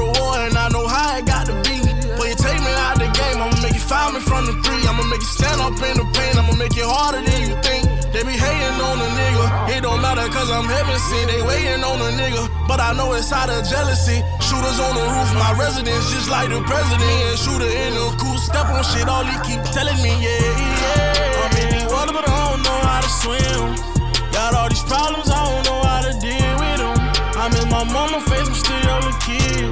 foul me from the three. I'ma make you stand up in the pain. I'ma make it harder than you think. They be hating on a nigga. It don't matter cause I'm heaven sent. They waiting on a nigga. But I know it's out of jealousy. Shooters on the roof, my residence just like the president. And shooter in the cool step on shit. All he keep telling me, yeah, yeah. I'm in the water, but I don't know how to swim. Got all these problems, I don't know how to deal with them. I miss my mama face, I'm still a kid.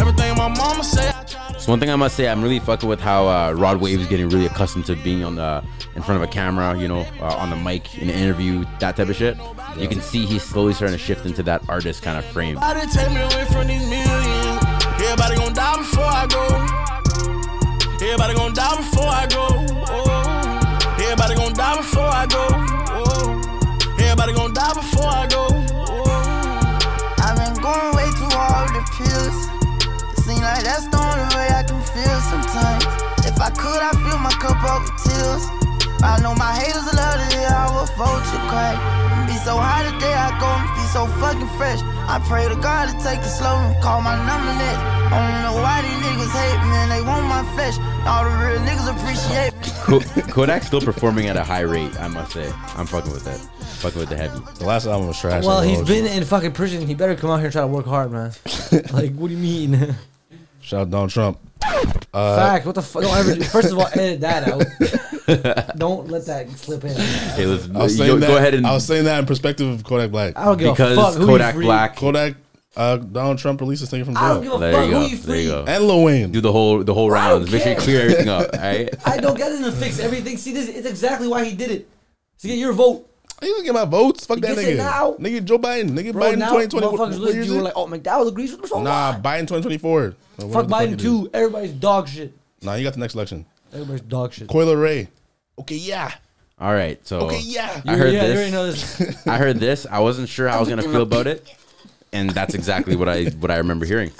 Everything my mama to So one thing I must say, I'm really fucking with how uh, Rod Wave is getting really accustomed to being on the in front of a camera, you know, uh, on the mic in an interview, that type of shit. You can see he's slowly starting to shift into that artist kind of frame. Everybody take me away from these millions. Everybody gon' die before I go. Everybody gon' die before I go. Oh. Everybody gon' die before I go. Oh. Everybody gon' die before I go. If I could, I'd fill my cup up with tears. I know my haters will love to hear how a vulture cry. Be so high today, I go and be so fucking fresh. I pray to God to take it slow and call my number next. I don't know why these niggas hate me and they want my flesh. All the real niggas appreciate me. Kodak's still performing at a high rate, I must say. I'm fucking with that. Fucking with the heavy. The last album was trash. Well, he's been in fucking prison. He better come out here and try to work hard, man. [LAUGHS] like, what do you mean? [LAUGHS] Shout out Donald Trump. Uh, Fact. What the fuck? Don't ever. Do, first of all, [LAUGHS] edit that out. don't let that slip in. Okay, let's I was yo, saying that, go ahead and I was saying that in perspective of Kodak Black. I don't give because a fuck who Kodak free. Black. Kodak, uh, Donald Trump released this thing from jail. I don't jail. give a There fuck you go. you There you free. go. And Lil Wayne. Do the whole the whole I don't rounds. Make sure you clear everything up. All right. [LAUGHS] I don't get it to fix everything. See, this it's exactly why he did it. To get your vote. I even get my votes. Fuck that nigga. now. Nigga Joe Biden. Nigga Bro, Biden now 2020. motherfuckers What, listen what to year is you were like, oh, McDowell agrees with me so Nah, what? Biden 2024. Fuck Biden it too. Everybody's dog shit. Nah, you got the next election. Everybody's dog shit. Coi Leray. Okay, yeah. All right. So Okay, yeah. I heard yeah, this. this. I heard this. I wasn't sure how I was gonna feel about it, and that's exactly what I what I remember hearing.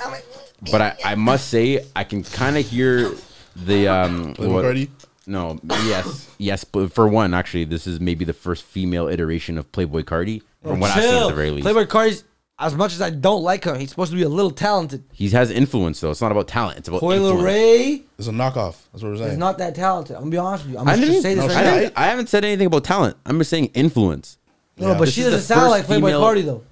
But I, I must say I can kind of hear the um. What- Cardi? No. Yes. Yes. But for one, actually, this is maybe the first female iteration of Playboi Carti, from what I've seen at the very least. Playboi Carti's, as much as I don't like him, he's supposed to be a little talented. He has influence though. It's not about talent. It's about Coiler influence. Ray It's a knockoff. That's what we're is saying. not that talented. I'm gonna be honest with you. I'm I gonna didn't, just say this no, right I, now. didn't- I haven't said anything about talent. I'm just saying influence. No, Yeah. but This she is the doesn't sound first like Playboy female- Cardi though.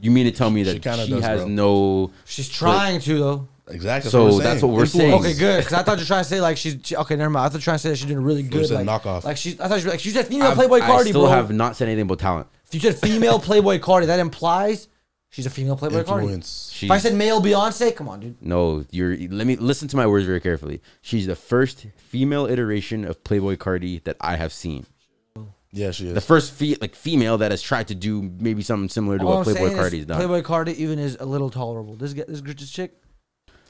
You mean to tell me that She she, kinda does, has bro. no? She's trying to though. Exactly. So we're that's what we're saying. Okay, good. Because I thought you were trying to say like she's she, okay. Never mind. I thought you were trying to say that she's doing really good. said Like knockoff. Like she, I thought she, like she said female I've- Playboi Carti, I still bro. have not said anything about talent. if you said female Playboi Carti, that implies she's a female Playboi Carti. Influence. She, If I said male Beyonce, come on, dude. no, you're. Let me listen to my words very carefully. She's the first female iteration of Playboi Carti that I have seen. Yeah, she is. The first fe- like female that has tried to do maybe something similar to All what I'm Playboy saying is Cardi's done. Playboi Carti even is a little tolerable. This get this this chick,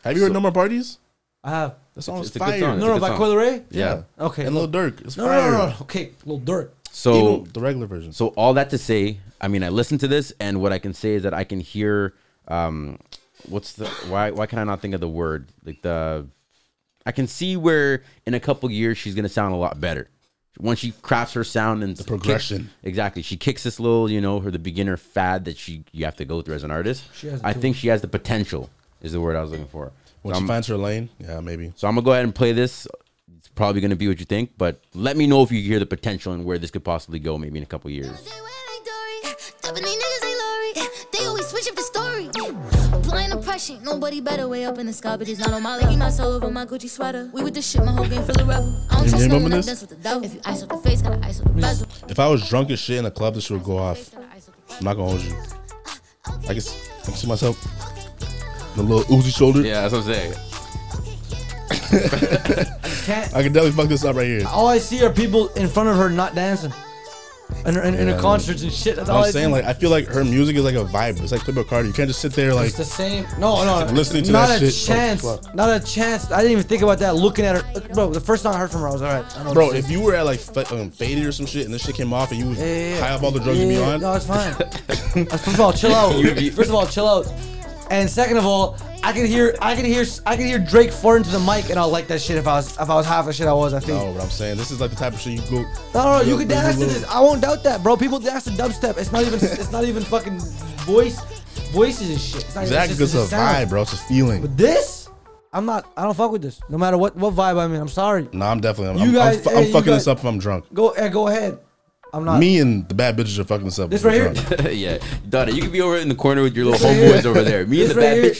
Have you heard No More Parties? I have. That song was It's a fire. song. No, a no, good by song. Coi Leray. Yeah. Okay. And Lil Durk. It's No, no, fire. no, no, no. Okay, Lil Durk. So Even the regular version. So all that to say, I mean, I listened to this, and what I can say is that I can hear, um, what's the why? Why can I not think of the word? Like the, I can see where in a couple years she's gonna sound a lot better. Once she crafts her sound and the progression. exactly. She kicks this little, you know, her the beginner fad that she you have to go through as an artist. She has I think she has the potential. Is the word I was looking for. when So she I'm, finds her lane, yeah, maybe. so I'm gonna go ahead and play this it's probably gonna be what you think. But let me know if you hear the potential and where this could possibly go, maybe in a couple years. Dumping these niggas ain't Lori. They always switch up the story. Applying the. Nobody better way up in the sky, but it's not on my leg. My soul over my Gucci sweater. We with the shit, my whole game full of rebel. I don't You trust remember no one like this? that's with the devil. If you ice up the face, gotta ice up the bezel. If I was drunk as shit in a club, this would go off. I'm not gonna hold you. I can, s- I can see myself. The little Uzi shoulder. Yeah, that's what I'm saying. Can't. I can definitely fuck this up right here. All I see are people in front of her not dancing. In, in, in Yeah. her concerts and shit. That's all I'm I saying, see. like, I feel like her music is like a vibe. It's like Playboi Carti. You can't just sit there like. it's the same. No, no, no. Listening to not that a shit. Oh, chance. fuck. not a chance. I didn't even think about that. Looking at her, bro. The first time I heard from her, I was alright. I know Bro, what if say. you were at like fa- um, faded or some shit and this shit came off and you was Yeah, yeah, yeah. high up all the drugs you be Yeah, on, No, it's fine. [LAUGHS] Uh, First of all, chill out. First of all, chill out. And second of all, I can hear, I can hear, I can hear Drake fart into the mic, and I'll like that shit if I was, if I was half the shit I was. I think. no, but I'm saying this is like the type of shit you go. No, no, no, you go- can dance to this. I won't doubt that, bro. People dance to dubstep. It's not even. it's not even fucking voice, voices and shit. It's not Exactly, even, it's it's just a a vibe, bro. It's a feeling. But this, I'm not. I don't fuck with this. No matter what what vibe I'm in. I'm sorry. No, I'm definitely. I'm, You I'm, guys- I'm, fu- hey, I'm you fucking guys- this up if I'm drunk. Go, eh, go ahead. I'm not. Me and the bad bitches are fucking this up. This right here? [LAUGHS] yeah, Dana, you could be over in the corner with your little This right here. homeboys over there. Me and the This bad here.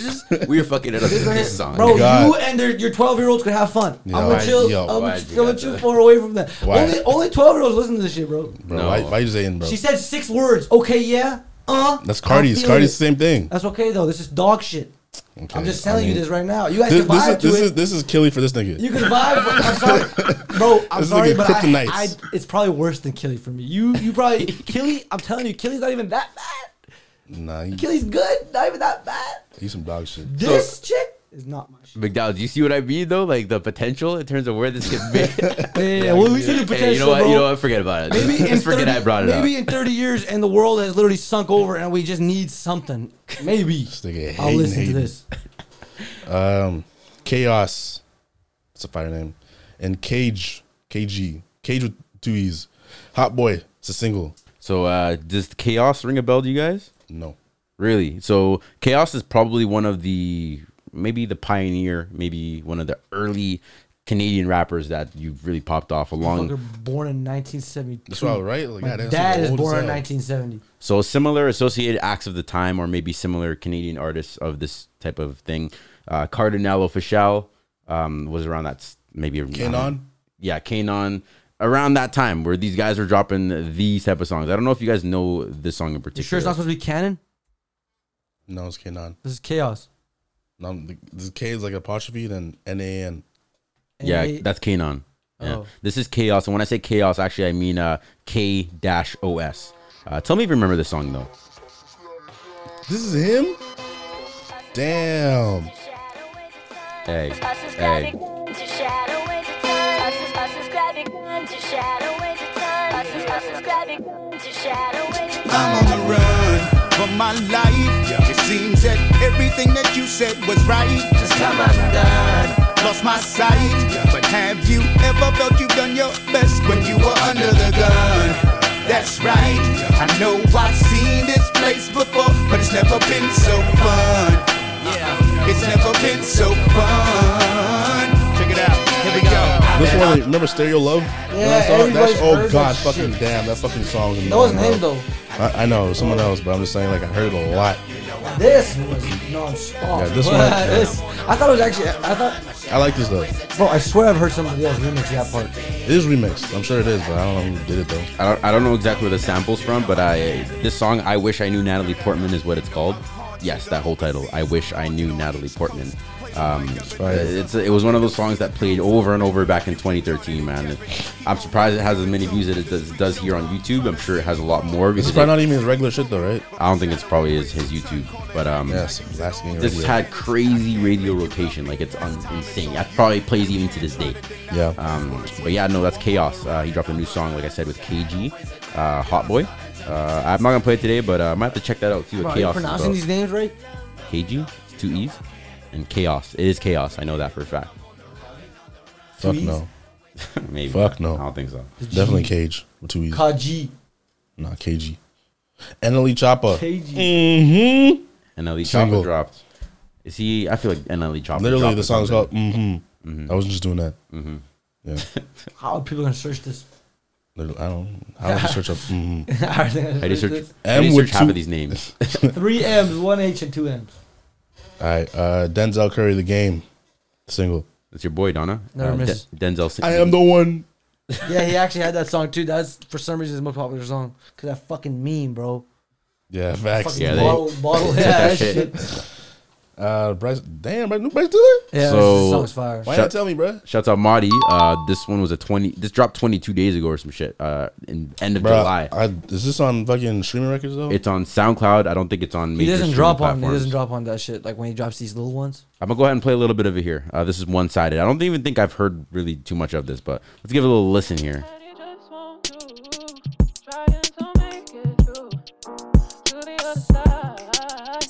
bitches, we are fucking it up This with right this song. Bro, God. you and their, your 12 year olds could have fun. Yo, I'm gonna why- chill. yo, I'm why'd you gonna got chill that? far away from that. Why? Only, only 12 year olds listen to this shit, bro. Bro, No. why, why you saying, bro? She said six words. Okay, yeah. Uh. That's I'm Cardi's. feeling Cardi's it. the same thing. That's okay though. This is dog shit. Okay, I'm just I telling you this right now. You guys This, can this vibe is to this it. is this is killy for this nigga. You can vibe. For, I'm sorry, [LAUGHS] bro. I'm This sorry, but I. I, it's probably worse than Killy for me. You, you probably Killy. I'm telling you, Killy's not even that bad. Nah, he, Killy's good, not even that bad. he's some dog shit. This chick is not my shit. McDowell, do you see what I mean though? Like the potential in terms of where this could be. [LAUGHS] Yeah, yeah, well, we should do potential, Hey, you know what? bro. You know what? Forget about it. Maybe [LAUGHS] in Just forget 30, I brought it maybe up. in 30 years and the world has literally sunk over and we just need something. Maybe [LAUGHS] nigga I'll listen hating. to this. Um, k-os. It's a fire name. And Cage. KG. Cage with two E's. Hot Boy. It's a single. So uh, does k-os ring a bell to you guys? No. Really? So k-os is probably one of the maybe the pioneer, maybe one of the early Canadian rappers that you've really popped off along. Fucker born in 1972. That's right, right? Like, My God, dad is old born in 1970. So similar associated acts of the time, or maybe similar Canadian artists of this type of thing. Uh, Kardinal Offishall um, was around that maybe around- K'naan? Yeah, K'naan. Around that time, where these guys were dropping these type of songs. I don't know if you guys know this song in You particular. sure it's not supposed to be canon? No, it's K'naan. This is k-os. No, the, the K is like apostrophe, then N A N. Yeah, A- that's K'naan. Yeah. Oh. This is k-os. And when I say k-os, actually, I mean uh, K dash OS. Uh, tell me if you remember this song, though. This is him? Damn. Hey, hey. I'm on the run for my life. Yeah. It seems that everything that you said was right. Just come undone. Lost my sight. yeah. But have you ever felt you've done your best when you were under the gun? That's right. I know I've seen this place before, but it's never been so fun. Yeah, it's never been so fun. We go. This one, remember Stereo Love? Yeah, That song? everybody's That's, oh god, that fucking shit. damn, that fucking song. That wasn't him though. I, I know, someone else, but I'm just saying, like, I heard it a lot. This was non-stop. Yeah, this one- This- I thought it was actually. I thought, I like this though. bro. I swear I've heard somebody else remix that part. It is remixed. I'm sure it is, but I don't know who did it though. I don't, I don't know exactly where the sample's from, but I this song, I Wish I Knew Natalie Portman, is what it's called. Yes, that whole title. I Wish I Knew Natalie Portman. Um, it's it was one of those songs that played over and over back in 2013, man. I'm surprised it has as many views as it does, does here on YouTube. I'm sure it has a lot more. This is probably it- not even his regular shit though, right? I don't think it's probably his, his YouTube, but um, Yes, last game. this had crazy radio rotation, like it's un- insane. That probably plays even to this day. Yeah. Um, but yeah, no, that's k-os. Uh, he dropped a new song, like I said, with KG, uh, Hot Boy. Uh, I'm not gonna play it today, but uh, I might have to check that out. See what Bro, are you pronouncing these names right? KG, it's two E's, and chaos. It is chaos. I know that for a fact. Fuck Tweez? no. [LAUGHS] Maybe. Fuck no. I don't think so. Definitely Cage with two E's. Kaji. Nah, KG. NLE Choppa. KG. Mm-hmm. And Chopper Single. dropped. Is he? I feel like NLE Choppa. Literally, dropped the or song's something. called Mm-hmm. I wasn't just doing that. Mhm. Yeah. [LAUGHS] How are people gonna search this? Literally, I don't. How do you search up? Mm, [LAUGHS] How are they How do you search search? this? How do you search half of these names? Three M's, one H, and two M's. All right. Uh, Denzel Curry, the game single. That's your boy Dana. Never Uh, misses. Den- Denzel. Sin- I am the one. [LAUGHS] Yeah, he actually had that song too. That's for some reason his most popular song. Cause that fucking meme, bro. Yeah, facts. Fucking Yeah, they- bottle, bottle, [LAUGHS] yeah, that that shit. Shit. Uh, Bryce. Damn, Bryce, new Bryson Tiller. Yeah, So- this song's fire. Why Shut- not tell me, bro? Shouts out Marty. Uh, this one was a twenty. This dropped twenty two days ago or some shit. Uh, in end of Bro, July. I, is this on fucking streaming records though? It's on SoundCloud. I don't think it's on. He Major doesn't streaming drop on. He platforms. doesn't drop on that shit. Like when he drops these little ones. I'm gonna go ahead and play a little bit of it here. Uh, this is one sided. I don't even think I've heard really too much of this, but let's give it a little listen here.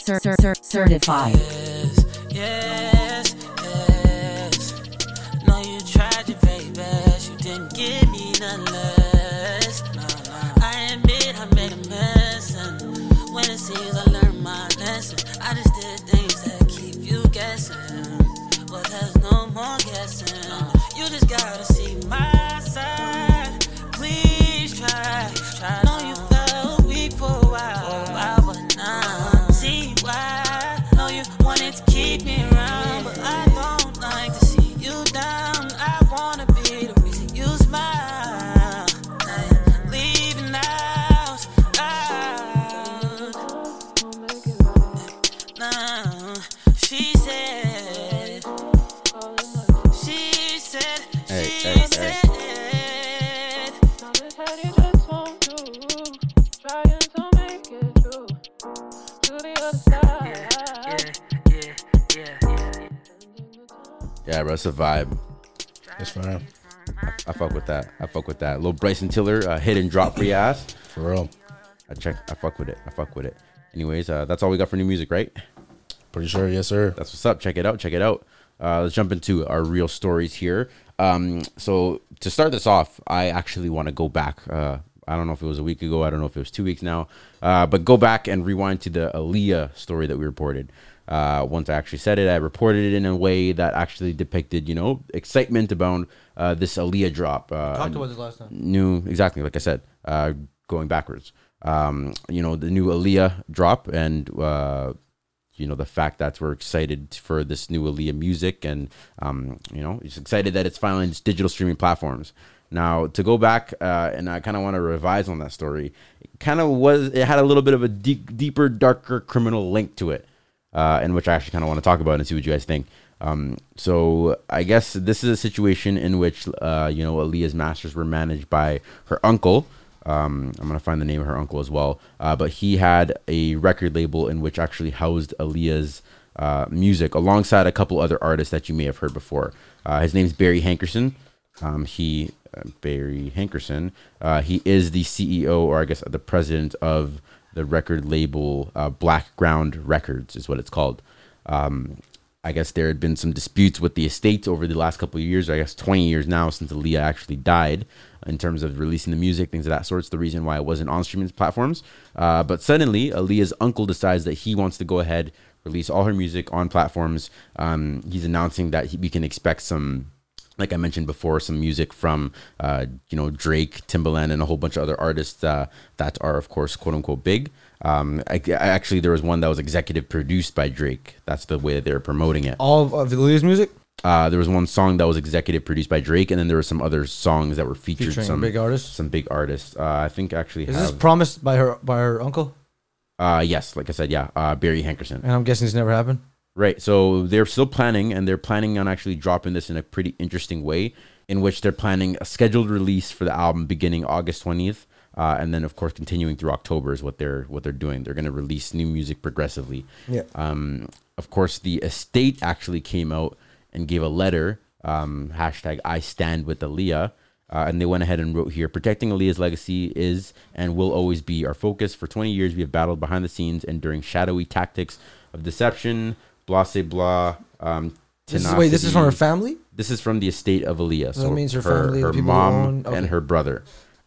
Cer- cer- cer- certified. Yes, yes. yes. No, you tried your very best. You didn't give me none less. I admit I made a mess, and when it seems I learned my lesson, I just did things that keep you guessing. But there's no more guessing. You just gotta see my side. Please try. Know Yeah, bro, it's a vibe. It's fine. I fuck with that. I fuck with that. Little Bryson Tiller, uh, hit and drop for your ass. For real. I check. I fuck with it. I fuck with it. Anyways, uh, that's all we got for new music, right? Pretty sure, yes, sir. That's what's up. Check it out. Check it out. Uh, let's jump into our real stories here. Um, so to start this off, I actually want to go back. Uh, I don't know if it was a week ago. I don't know if it was two weeks now. Uh, but go back and rewind to the Aaliyah story that we reported. Uh, once I actually said it, I reported it in a way that actually depicted, you know, excitement about uh, this Aaliyah drop. Uh, Talked about this last time. New, exactly, like I said, uh, going backwards. Um, you know, the new Aaliyah drop and uh, you know the fact that we're excited for this new Aaliyah music and um, you know just excited that it's finally in its digital streaming platforms. Now to go back uh, and I kind of want to revise on that story. It kind of was it had a little bit of a deep, deeper, darker criminal link to it, uh, in which I actually kind of want to talk about and see what you guys think. Um, so I guess this is a situation in which uh, you know Aaliyah's masters were managed by her uncle. Um, I'm gonna find the name of her uncle as well. Uh, but he had a record label in which actually housed Aaliyah's uh, music alongside a couple other artists that you may have heard before. Uh, his name's Barry Hankerson. Um, he uh, Barry Hankerson. Uh, he is the CEO, or I guess the president of the record label uh, Blackground Records, is what it's called. Um, I guess there had been some disputes with the estate over the last couple of years. I guess 20 years now since Aaliyah actually died, in terms of releasing the music, things of that sort. It's the reason why it wasn't on streaming platforms. Uh, but suddenly, Aaliyah's uncle decides that he wants to go ahead release all her music on platforms. Um, he's announcing that he, we can expect some like I mentioned before, some music from uh, you know Drake, Timbaland, and a whole bunch of other artists uh, that are, of course, quote unquote big. Um, I, I actually there was one that was executive produced by Drake. That's the way that they're promoting it. All of, Aaliyah's music Uh, there was one song that was executive produced by Drake, and then there were some other songs that were featured Featuring some big artists? Some big artists. Uh, I think actually is have. this promised by her by her uncle? uh, yes, like I said, yeah, uh, Barry Hankerson. And I'm guessing this never happened. Right. So they're still planning, and they're planning on actually dropping this in a pretty interesting way, in which they're planning a scheduled release for the album beginning August twentieth, uh, and then of course continuing through October is what they're what they're doing. They're going to release new music progressively. Yeah. Um. Of course, the estate actually came out and gave a letter. Um. Hashtag I stand with Aaliyah. Uh, and they went ahead and wrote here protecting Aaliyah's legacy is and will always be our focus. For 20 years, we have battled behind the scenes and during shadowy tactics of deception, blah, say, blah. Um, This is- wait, this is from her family? This is from the estate of Aaliyah. So that means her family, her mom, okay. and her brother.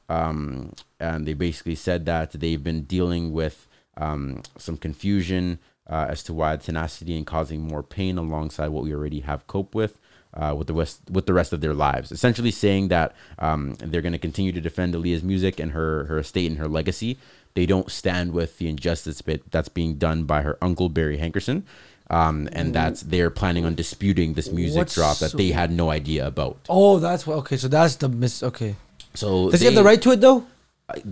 Um, and they basically said that they've been dealing with um, some confusion uh, as to why tenacity and causing more pain alongside what we already have cope with. uh, with the rest with the rest of their lives. Essentially saying that um, they're going to continue to defend Aaliyah's music and her her estate and her legacy. They don't stand with the injustice bit that's being done by her uncle Barry Hankerson. Um, and that's they're planning on disputing this music What's drop that so- they had no idea about. Oh, that's what. Okay, so that's the miss. Okay. So Does he have they- the right to it though?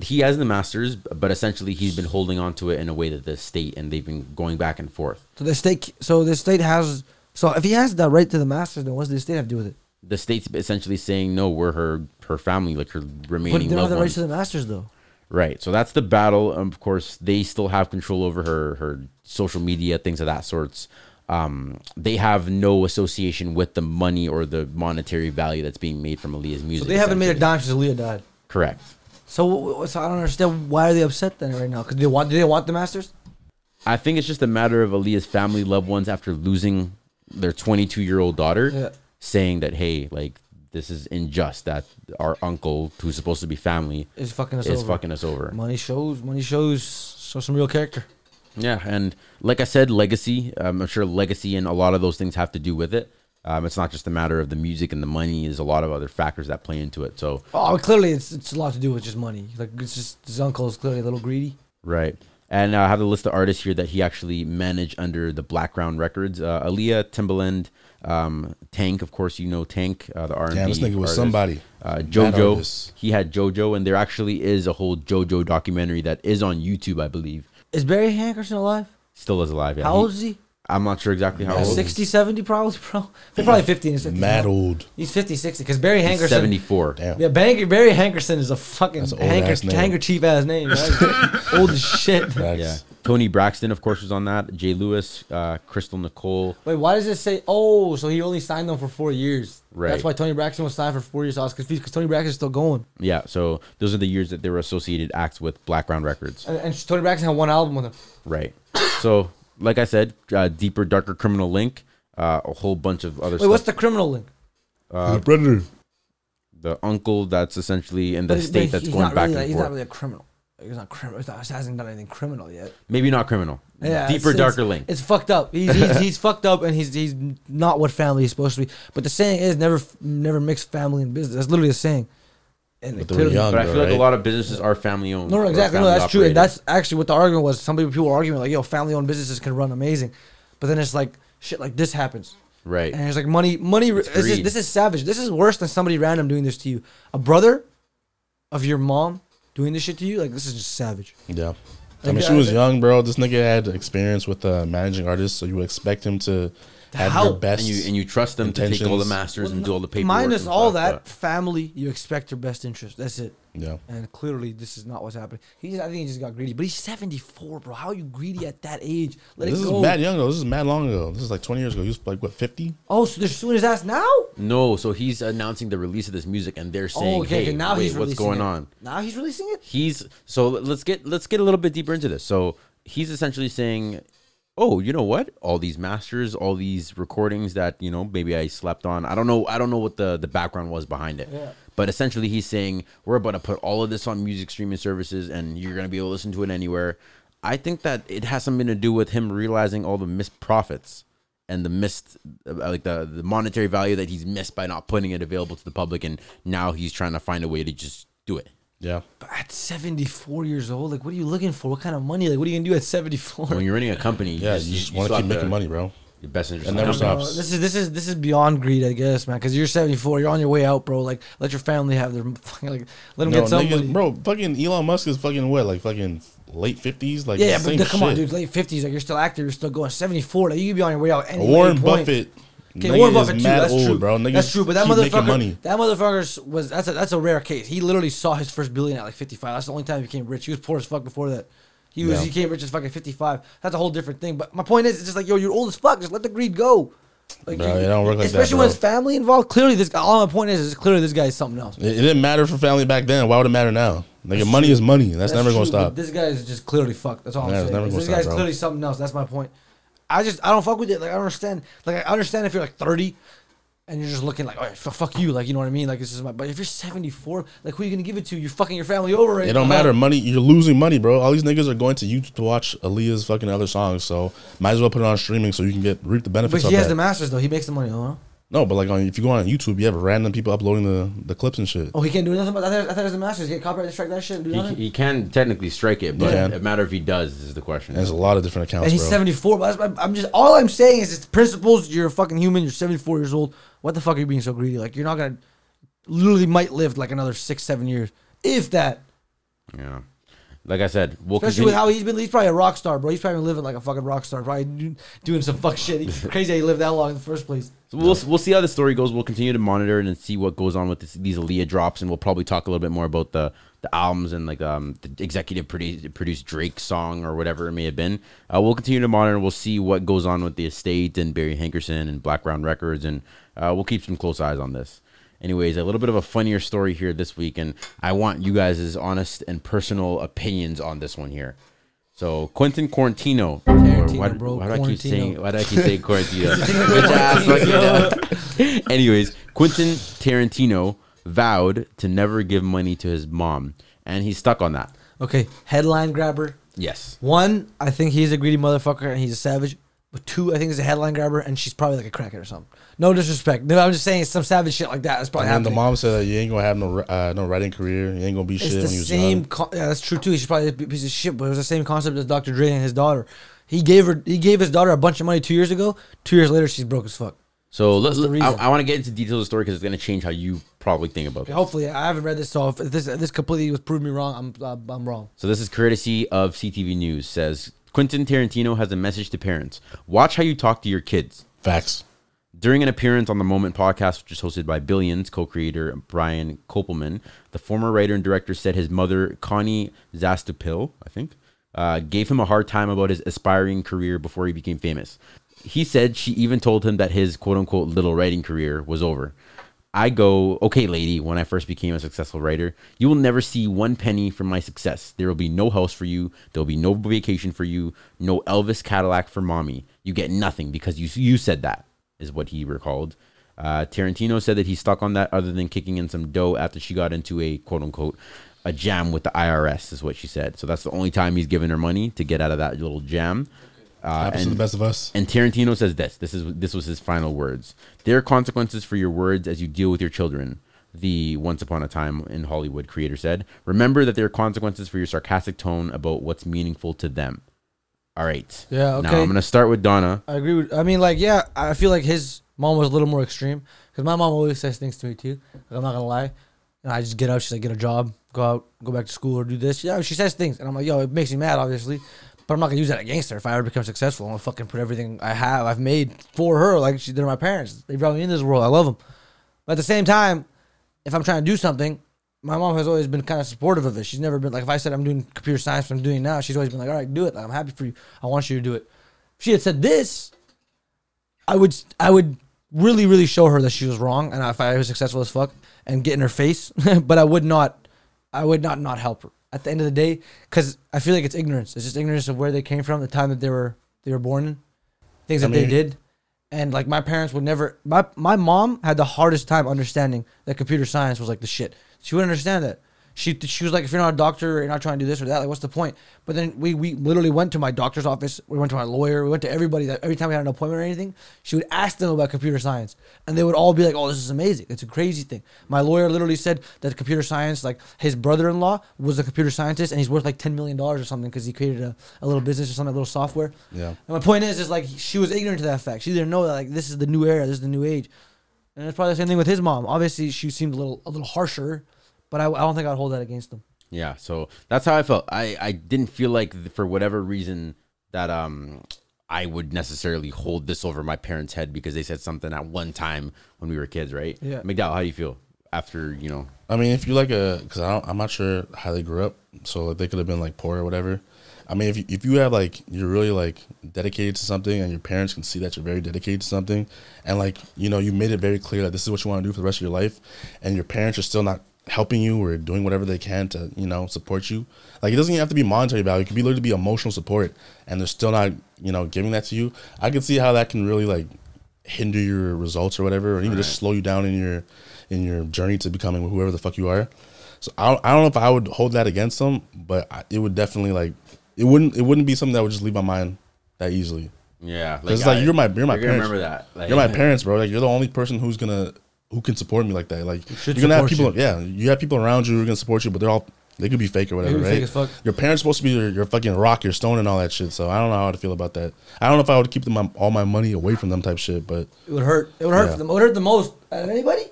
he has the masters, but essentially he's been holding on to it in a way that the state and they've been going back and forth. So the state. So the state has. So if he has the right to the masters, then what's the state have to do with it? The state's essentially saying no, we're her her family, like her But remaining they don't have loved the right ones. to the masters though. Right. So that's the battle. Um, Of course, they still have control over her her social media, things of that sorts. Um, they have no association with the money or the monetary value that's being made from Aaliyah's music. So they haven't made a dime since Leah died. Correct. So, so I don't understand why are they upset then right now? Because they want. Do they want the masters? I think it's just a matter of Aaliyah's family, loved ones, after losing their 22 year old daughter, Yeah. saying that, hey, like, this is unjust that our uncle, who's supposed to be family, Is fucking us is over. fucking us over. Money shows. Money shows. Show some real character. Yeah, and like I said, legacy. Um, I'm sure legacy and a lot of those things have to do with it. Um, it's not just a matter of the music and the money. There's a lot of other factors that play into it. So Oh, clearly it's it's a lot to do with just money. Like it's just his uncle is clearly a little greedy. right, and uh, I have the list of artists here that he actually managed under the Blackground Records. Uh, Aaliyah, Timbaland, um, Tank. Of course, you know Tank, uh, the R&B. Damn, this nigga was artist. somebody. Uh, JoJo. He had JoJo, and there actually is a whole JoJo documentary that is on YouTube, I believe. Is Barry Hankerson alive? Still is alive. Yeah. How old is he? I'm not sure exactly how Mad old. 60, 70 probably, bro. [LAUGHS] They're probably 50 and 60. Mad old. He's 50, 60. Because Barry He's Hankerson. 74. Damn. Yeah, Barry, Barry Hankerson is a fucking That's an hanker, old-ass name. handkerchief ass name. Right? [LAUGHS] Old as shit. Facts. Yeah. Toni Braxton, of course, was on that. Jay Lewis, uh, Crystal Nicole. Wait, why does it say? Oh, so he only signed them for four years. Right. That's why Toni Braxton was signed for four years. I was confused because Toni Braxton's still going, Yeah, so those are the years that they were associated acts with Blackground Records. and, and Toni Braxton had one album with him. Right. So, like I said, uh, deeper, darker criminal link, uh, a whole bunch of other Wait, stuff. what's the criminal link? uh, the predator. the uncle that's essentially in the But- state but that's he's going not back really, and He's forth. not really a criminal. He's not criminal. He hasn't done anything criminal yet. Maybe not criminal. Yeah, deeper, it's- darker it's, link. It's fucked up. He's, he's, he's [LAUGHS] fucked up, and he's he's not what family is supposed to be. But the saying is never never mix family and business. That's literally a saying. And But they were clearly- young. But I though, feel like a lot of businesses are family owned. No, no, exactly. No, family that's true. And that's actually what the argument was. Some people people were arguing like, "Yo, family-owned businesses can run amazing," but then it's like shit like this happens, right. and it's like money, money. This is, this is savage. This is worse than somebody random doing this to you. A brother of your mom doing this shit to you, like this is just savage. Yeah. I mean, she was young, bro. This nigga had experience with uh, managing artists, so you would expect him to have your best. and you and you trust them to take all the intentions. masters and do all the paperwork. Minus Minus all stuff, that but- family, you expect their best interest. That's it. yeah. And clearly, this is not what's happening. He's, I think he just got greedy. But he's 74, bro. How are you greedy at that age? Let This it is go. mad young though. This is mad long ago. This is like 20 years ago. He was like what 50? Oh, so they're suing his ass now? No, so he's announcing the release of this music, and they're oh, saying, oh, okay. "Hey, okay, now wait, he's what's going it. on?" Now he's releasing it. He's so let's get let's get a little bit deeper into this. So he's essentially saying, "Oh, you know what? All these masters, all these recordings that you know maybe I slept on. I don't know. I don't know what the the background was behind it. Yeah. But essentially, he's saying we're about to put all of this on music streaming services, and you're gonna be able to listen to it anywhere. I think that it has something to do with him realizing all the missed profits and the missed uh, like the the monetary value that he's missed by not putting it available to the public, and now he's trying to find a way to just do it. Yeah. But at 74 years old, like, what are you looking for? What kind of money? Like, what are you gonna do at 74? When you're running a company, Yeah, you just want to keep making money, bro. Your best interest. It never the company. Stops. this is this is this is beyond greed, I guess, man. Because you're 74, you're on your way out, bro. Like, let your family have their [LAUGHS] fucking like, let them No, get some niggas- bro, fucking Elon Musk is fucking what, like fucking late 50s? Like, yeah, yeah, the but same dude, come on, dude. Late 50s, like you're still active, you're still going. 74, like you could be on your way out. Any Warren any point. Okay, Warren Buffett too. That's old, true, bro. Niggas That's true. But that motherfucker, money. that motherfucker was that's a that's a rare case. He literally saw his first billion at like 55. That's the only time he became rich. He was poor as fuck before that. He was Yeah. he became rich as fucking 55. That's a whole different thing. But my point is, it's just like yo, you're old as fuck. Just let the greed go. Like, Bro, it don't work like that, especially when bro. it's family involved. Clearly, this guy, all my point is, is clearly this guy is something else. It, it didn't matter for family back then. Why would it matter now? Like, That's money true. is money. That's, never true, going to stop. This guy is just clearly fucked. That's all Yeah, I'm saying. This stop, guy's bro. clearly something else. That's my point. I just I don't fuck with it. Like I don't understand. Like I understand if you're like 30 and you're just looking like, oh, f- fuck you. Like you know what I mean? Like this is my. But if you're 74, like who are you gonna give it to? You're fucking your family over right It don't matter. Money, you're losing money, bro. All these niggas are going to YouTube to watch Aaliyah's fucking other songs. So might as well put it on streaming so you can get reap the benefits. But he has that. the masters though. He makes the money, huh? No, but like on if you go on YouTube, you have random people uploading the, the clips and shit. Oh, he can't do nothing about that. I thought, I thought it was the masters. Get copyright strike that shit. and Do He, nothing. he can technically strike it, but can. it matter if he does is the question. There's a lot of different accounts, and he's bro. 74. But that's, I'm just all I'm saying is it's principles. You're a fucking human. You're 74 years old. What the fuck are you being so greedy? Like you're not gonna literally might live like another six, seven years, if that. Yeah. Like I said, we'll Especially continue. with how he's been. He's probably a rock star, bro. He's probably living like a fucking rock star. Probably doing some fuck shit. He's [LAUGHS] crazy. How he lived that long in the first place. So we'll we'll see how the story goes. We'll continue to monitor and see what goes on with this, these Aaliyah drops, and we'll probably talk a little bit more about the the albums and like um the executive produced produced Drake song or whatever it may have been. Uh, we'll continue to monitor. We'll see what goes on with the estate and Barry Hankerson and Blackground Records, and uh, we'll keep some close eyes on this. Anyways, a little bit of a funnier story here this week, and I want you guys' honest and personal opinions on this one here. So Quentin Quarantino, Tarantino, why, bro, why do I keep saying why do I keep saying Quarantino? [LAUGHS] Bitch ass fucking- Anyways, Quentin Tarantino vowed to never give money to his mom, and he's stuck on that. Okay, headline grabber. Yes. One, I think he's a greedy motherfucker and he's a savage. But two, I think is a headline grabber and she's probably like a crackhead or something. No disrespect. No, I'm just saying some savage shit like that. That's probably And then the mom said that you ain't gonna have no uh, no writing career. You ain't gonna be It's shit the when you was same. young. Con- yeah, that's true too. He's probably a piece of shit, but it was the same concept as Dr. Dre and his daughter. He gave her, he gave his daughter a bunch of money two years ago. Two years later, she's broke as fuck. So let's. the I. I want to get into details of the story because it's going to change how you probably think about Okay, it. hopefully, I haven't read this, so if this this completely was proving me wrong, I'm uh, I'm wrong. So this is courtesy of CTV News. Says Quentin Tarantino has a message to parents: Watch how you talk to your kids. Facts. During an appearance on the Moment podcast, which is hosted by Billions co-creator Brian Koppelman, the former writer and director said his mother Connie Zastoupil, I think, uh, gave him a hard time about his aspiring career before he became famous. He said she even told him that his quote unquote little writing career was over. I go, okay, lady, when I first became a successful writer, you will never see one penny from my success. There will be no house for you. There will be no vacation for you. No Elvis Cadillac for mommy. You get nothing because you, you said that, is what he recalled. Uh, Tarantino said that he stuck on that other than kicking in some dough after she got into a quote unquote a jam with the IRS, is what she said. So that's the only time he's given her money to get out of that little jam. Uh, to the best of us. And Tarantino says this. This is this was his final words. There are consequences for your words as you deal with your children. The Once Upon a Time in Hollywood creator said. Remember that there are consequences for your sarcastic tone about what's meaningful to them. All right. Yeah, Okay. Now. I'm gonna start with Dana. I agree with. I mean, like, yeah, I feel like his mom was a little more extreme because my mom always says things to me too. Like, I'm not gonna lie, and I just get up. She's like, get a job, go out, go back to school, or do this. Yeah, she says things, and I'm like, yo, it makes me mad, obviously, but I'm not gonna use that against her. If I ever become successful, I'm gonna fucking put everything I have, I've made for her, like she did my parents. They brought me in this world. I love them, but at the same time, if I'm trying to do something. My mom has always been kind of supportive of it. She's never been like, if I said I'm doing computer science, I'm doing now, she's always been like, all right, do it. I'm happy for you. I want you to do it. If she had said this, I would I would really really show her that she was wrong, and if I was successful as fuck and get in her face, [LAUGHS] but I would not, I would not not help her at the end of the day because I feel like it's ignorance. It's just ignorance of where they came from, the time that they were they were born in, things I that they did, and like my parents would never. My my mom had the hardest time understanding that computer science was like the shit. She wouldn't understand that. She, she was like, if you're not a doctor, you're not trying to do this or that. Like, what's the point? But then we, we literally went to my doctor's office. We went to my lawyer. We went to everybody. That every time we had an appointment or anything, she would ask them about computer science, and they would all be like, "Oh, this is amazing. It's a crazy thing." My lawyer literally said that computer science, like his brother-in-law was a computer scientist, and he's worth like ten million dollars or something because he created a, a little business or something, a little software. Yeah. And my point is, is like she was ignorant to that fact. She didn't know that like this is the new era, this is the new age, and it's probably the same thing with his mom. Obviously, she seemed a little a little harsher, but I, I don't think I'd hold that against them. Yeah, so that's how I felt. I, I didn't feel like th- for whatever reason that um I would necessarily hold this over my parents' head because they said something at one time when we were kids, right? Yeah. McDowell, how do you feel after you know? I mean, if you like a, because I'm not sure how they grew up, so like they could have been like poor or whatever. I mean, if you, if you have like you're really like dedicated to something, and your parents can see that you're very dedicated to something, and like you know you made it very clear that this is what you want to do for the rest of your life, and your parents are still not helping you or doing whatever they can to you know support you. Like it doesn't even have to be monetary value; it could be literally be emotional support, and they're still not you know giving that to you. I can see how that can really like hinder your results or whatever, or even just slow you down in your in your journey to becoming whoever the fuck you are. So I don't, I don't know if I would hold that against them, but I, it would definitely like it wouldn't it wouldn't be something that would just leave my mind that easily. Yeah, Because like, I- you're my you're my you're parents. remember that. Like- you're my [LAUGHS] parents, bro. Like you're the only person who's gonna who can support me like that. Like you're gonna have people. Yeah, you have people around you who are gonna support you, but they're all they could be fake or whatever, right? fake as fuck. Your parents supposed to be your, your fucking rock, your stone, and all that shit. So I don't know how to feel about that. I don't know if I would keep them all my money away from them type shit, but It would hurt. It would hurt Yeah. them. It would hurt the most. Out of anybody?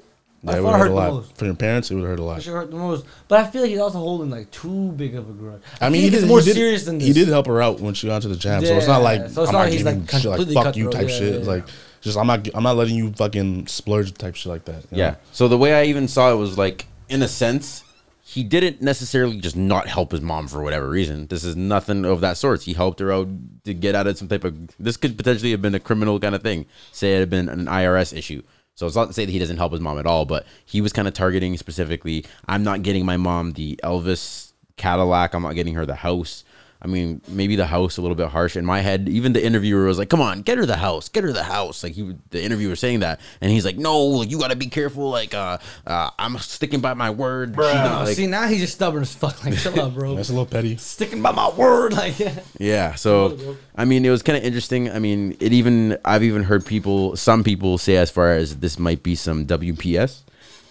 yeah, it would hurt a lot most. for your parents. It would hurt a lot. It should hurt the most. But I feel like he's also holding like too big of a grudge. I mean, feel he did, more he did, serious than this. He did help her out when she got into the jam, so it's not like so it's I'm not not he's, giving like, you shit like fuck you type Yeah, shit. yeah, It's yeah. like just I'm not I'm not letting you fucking splurge type shit like that. you Yeah. know? So the way I even saw it was like, in a sense, he didn't necessarily just not help his mom for whatever reason. This is nothing of that sort. He helped her out to get out of some type of. This could potentially have been a criminal kind of thing. Say it had been an IRS issue. So it's not to say that he doesn't help his mom at all, but he was kind of targeting specifically. I'm not getting my mom the Elvis Cadillac. I'm not getting her the house. I mean, maybe the house a little bit harsh in my head. Even the interviewer was like, "Come on, get her the house, get her the house." Like he, the interviewer was saying that, and he's like, "No, like, you got to be careful. Like, uh, uh, I'm sticking by my word." She didn't, like- see now he's just stubborn as fuck. Like chill out, bro. That's a little petty. Sticking by my word, like yeah. Yeah. So, I mean, it was kind of interesting. I mean, it even I've even heard people, some people say as far as this might be some WPS.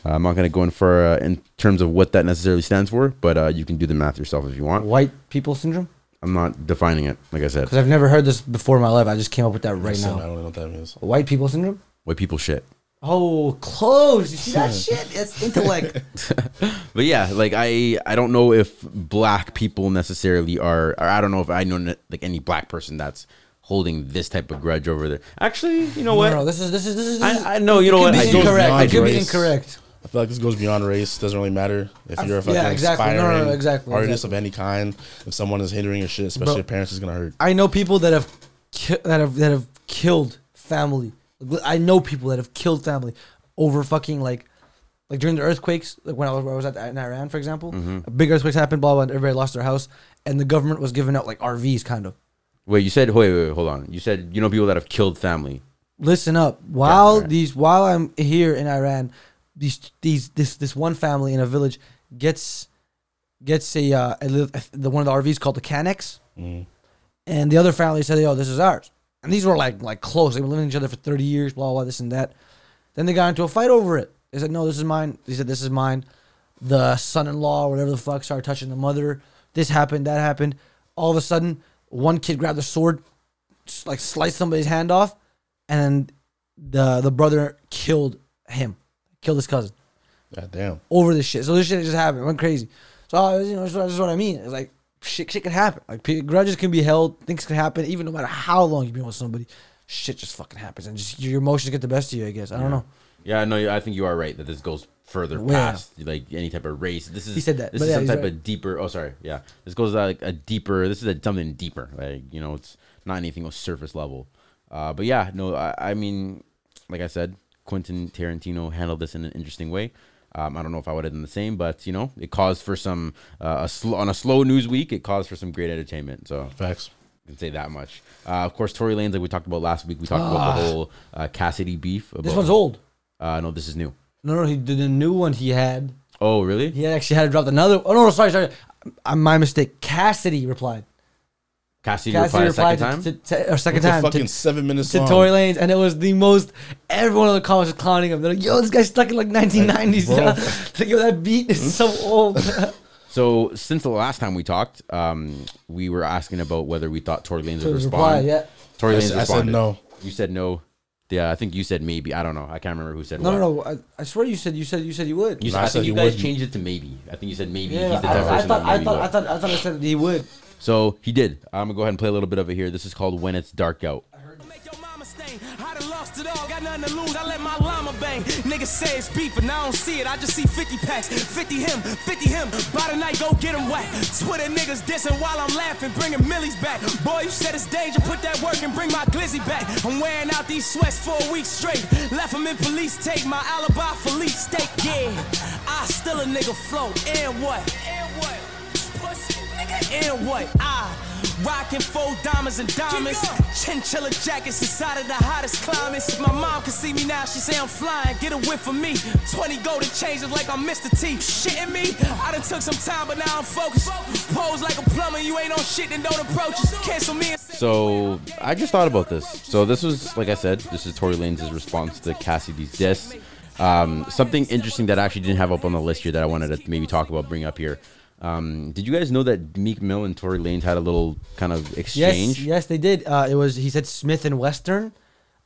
Uh, I'm not going to go in for uh, in terms of what that necessarily stands for, but uh, you can do the math yourself if you want. White people syndrome. I'm not defining it, like I said. Because I've never heard this before in my life. I just came up with that right Listen, I now. don't know what that means. White people syndrome. White people shit. Oh, close. You see that [LAUGHS] shit? It's intellect. [LAUGHS] But yeah, like I I don't know if black people necessarily are, or I don't know if I know ne- like any black person that's holding this type of grudge over there. Actually, you know what? no, this is this is this is. This is I, I know. You know it what? could I be do- incorrect. I It do- could be race. incorrect. I feel like this goes beyond race. It doesn't really matter if you're a yeah, fucking exactly. No, no, aspiring no, exactly, artist exactly. of any kind. If someone is hindering your shit, especially Bro. your parents, is gonna hurt. I know people that have ki- that have that have killed family. I know people that have killed family over fucking like like during the earthquakes. Like when I was, where I was at in Iran, for example, Mhm. a big earthquakes happened. Blah blah. And everybody lost their house, and the government was giving out like RVs, kind of. Wait, you said wait, wait, wait, hold on. You said you know people that have killed family. Listen up. While these while I'm here in Iran, these these this this one family in a village gets gets a, uh, a the one of the RVs called the Canex, Mm. and the other family said, "Yo, this is ours." And these were like like close. They were living with each other for thirty years. Blah blah. This and that. Then they got into a fight over it. They said, "No, this is mine." They said, "This is mine." The son-in-law, whatever the fuck, started touching the mother. This happened. That happened. All of a sudden, one kid grabbed a sword, like sliced somebody's hand off, and the the brother killed him, killed his cousin God damn. over this shit. So this shit just happened. It went crazy. So uh, you know, that's what, that's what I mean. It's like shit, shit can happen. Like grudges can be held. Things can happen. Even no matter how long you've been with somebody, shit just fucking happens, and just your emotions get the best of you. I guess I don't know. Yeah, no, I think you are right that this goes further yeah. past like any type of race. This is He said that, This is yeah, some type right. of deeper. Oh, sorry. Yeah, this goes like a deeper. This is a, something deeper. Like you know, it's not anything on surface level. Uh, but yeah, no, I, I mean, like I said, Quentin Tarantino handled this in an interesting way. Um, I don't know if I would have done the same, but you know, it caused for some uh, a sl- on a slow news week. It caused for some great entertainment. So facts. I can say that much. Uh, of course, Tory Lanez, like we talked about last week, we talked about Ah. the whole uh, Cassidy beef. This one's old. Uh, no, this is new. No, no, he did a new one. He had. Oh, really? He actually had to drop another. Oh no, no, sorry, sorry. Uh, my mistake. Cassidy replied. Cassidy, replied a second time. to, to, to, or second time fucking to, seven minute to song. Tory Lanez, and it was the most. Everyone in the comments was clowning him. They're like, "Yo, this guy's stuck in like 1990s." Bro. like, yo, that beat is so old. [LAUGHS] So since the last time we talked, um, we were asking about whether we thought Tory Lanez would respond. reply, yeah. Tory I Lanez said- I said no. You said no. Yeah, I think you said maybe. I don't know. I can't remember who said no, what. no, no. I, I swear you said you said you said you would. You said, I think you guys changed it to maybe. I think you said maybe. Yeah, He's the I, I thought that I thought. I thought I thought I said he would. So he did. I'm gonna go ahead and play a little bit of it here. This is called "When It's Dark Out." I it all, got nothing to lose. I let my llama bang. Niggas say it's beef, and I don't see it. I just see 50 packs. 50 him, 50 him. By the night, go get him whack. Twitter niggas dissing while I'm laughing, bringing millies back. Boy, you said it's danger. Put that work and bring my glizzy back. I'm wearing out these sweats for a week straight. Left them in police tape. My alibi for leaf steak. Yeah, I still a nigga flow. And what? And what? Pussy, nigga. And what? I Rocking four diamonds and diamonds. Chinchilla jackets inside of the hottest climates. If my mom can see me now, she say I'm flying. Get a whiff of me. 20 golden changes like I'm Mr. T. Shitting me? I done took some time, but now I'm focused. Pose like a plumber, you ain't on shit, then don't approach us. Cancel me So I just thought about this. So this was, like I said, this is Tory Lanez' response to Cassidy's diss. Um, something interesting that I actually didn't have up on the list here that I wanted to maybe talk about, bring up here. Um, did you guys know that Meek Mill and Tory Lanez had a little kind of exchange? yes, they did. Uh, it was he said Smith and Western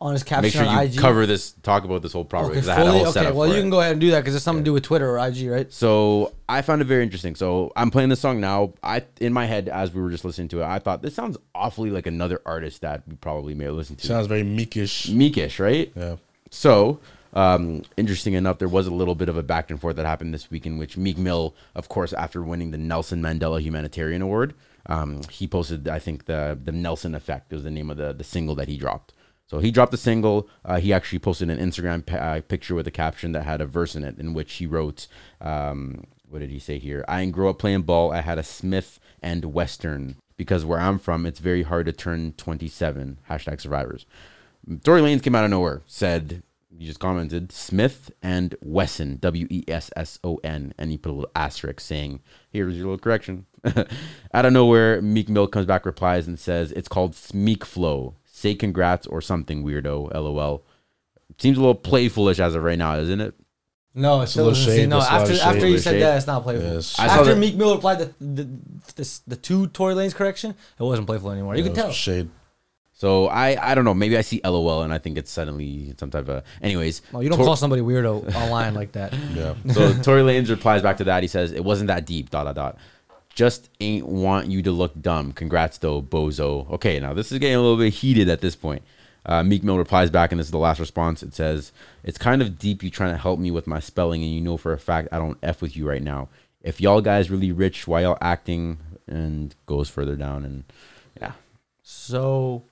on his caption Make sure on you IG. cover this, talk about this whole property Okay, because I had a whole okay. setup Well, you it. can go ahead and do that because it's something to do with Twitter or IG, right? So I found it very interesting. So I'm playing this song now. I in my head as we were just listening to it, I thought this sounds awfully like another artist that we probably may have listened to. Sounds very meekish. Meekish, right? Yeah. So um, interesting enough, there was a little bit of a back and forth that happened this week in which Meek Mill, of course, after winning the Nelson Mandela Humanitarian Award, um, he posted, I think the the Nelson Effect was the name of the the single that he dropped. So he dropped the single. Uh, he actually posted an Instagram pa- uh, picture with a caption that had a verse in it, in which he wrote, um, "What did he say here? I didn't grow up playing ball. I had a Smith and Western because where I'm from, it's very hard to turn 27." Hashtag survivors. Tory Lanez came out of nowhere, said you just commented Smith and Wesson, W E S S O N, and he put a little asterisk saying, "Here's your little correction." [LAUGHS] out of nowhere, Meek Mill comes back, replies, and says, "It's called Smeek Flow. Say congrats or something, weirdo." LOL. Seems a little playfulish as of right now, isn't it? No, it's a little still shade, no. that's After of after shade. he said Shade. that, it's not playful. Yes. I after that- Meek Mill applied the the, the the two Tory Lanez correction, it wasn't playful anymore. You Yeah, can tell. Shade. So I I don't know. Maybe I see LOL and I think it's suddenly some type of. Anyways, No, you don't Tor- call somebody weirdo [LAUGHS] online like that. Yeah. So Tory Lanez replies back to that. He says, "It wasn't that deep." Dot dot dot. Just ain't want you to look dumb. Congrats though, bozo. Okay, now this is getting a little bit heated at this point. Uh, Meek Mill replies back, and this is the last response. It says, "It's kind of deep. You trying to help me with my spelling, and you know for a fact I don't f with you right now. If y'all guys really rich, why y'all acting?" And goes further down, and yeah, So,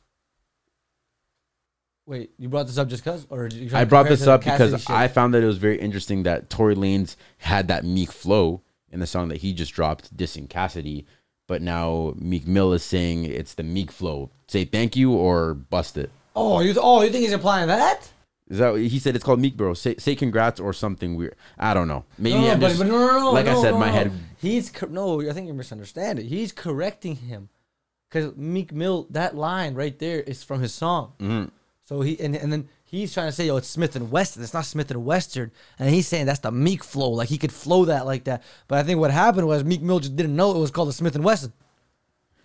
wait, you brought this up just because, or did you try I to brought compare it this the up because shit? I found that it was very interesting that Tory Lanez had that Meek flow in the song that he just dropped, dissing Cassidy. But now Meek Mill is saying it's the Meek flow. Say thank you or bust it. Oh, you th- oh you think he's implying that? Is that what he said? It's called Meek Bro. Say say congrats or something weird. I don't know. Maybe no, I'm but, just but no, no, no, like I no, said, no, my no. head. He's cor- no, I think you're misunderstanding. He's correcting him because Meek Mill that line right there is from his song. Mm-hmm. So he and, and then he's trying to say, "Yo, it's Smith and Wesson. It's not Smith and Western." And he's saying that's the Meek flow, like he could flow that like that. But I think what happened was Meek Mill just didn't know it was called the Smith and Wesson.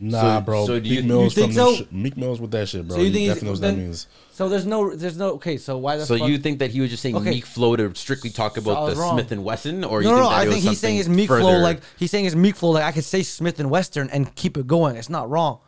Nah, So- bro. so do Meek you- Mill's you think from so? sh- Meek Mill's with that shit, bro. So you he think he's- definitely knows what that means. So there's no, there's no. Okay, so why the So fuck? you think that he was just saying Okay. Meek flow to strictly talk about was the wrong. Smith and Wesson, or you no, no, think that I think he's saying his something Meek flow like he's saying his Meek flow like I could say Smith and Western and keep it going. It's not wrong.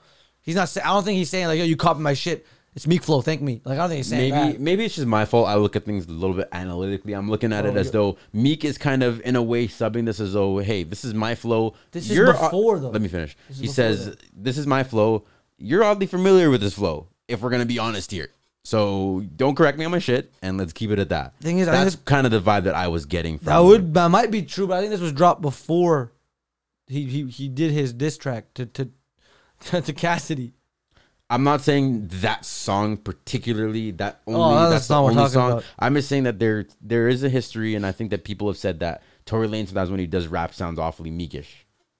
He's not. Say, I don't think he's saying like yo, you copy my shit. It's Meek flow. Thank me. Like I don't think he's saying maybe that. maybe it's just my fault. I look at things a little bit analytically. I'm looking at it Oh, as though Meek is kind of in a way subbing this as though, hey, this is my flow. This is You're- before, though. Let me finish. He says, though. "This is my flow. You're oddly familiar with this flow. If we're gonna be honest here." So don't correct me on my shit, and let's keep it at that. Thing is, that's kind of the vibe that I was getting from. That would that might be true, but I think this was dropped before he he, he did his diss track to to [LAUGHS] to Cassidy. I'm not saying that song particularly. That oh, only Oh, that's that's the not what we're only talking song. about. I'm just saying that there there is a history, and I think that people have said that Tory Lanez sometimes when he does rap sounds awfully meekish.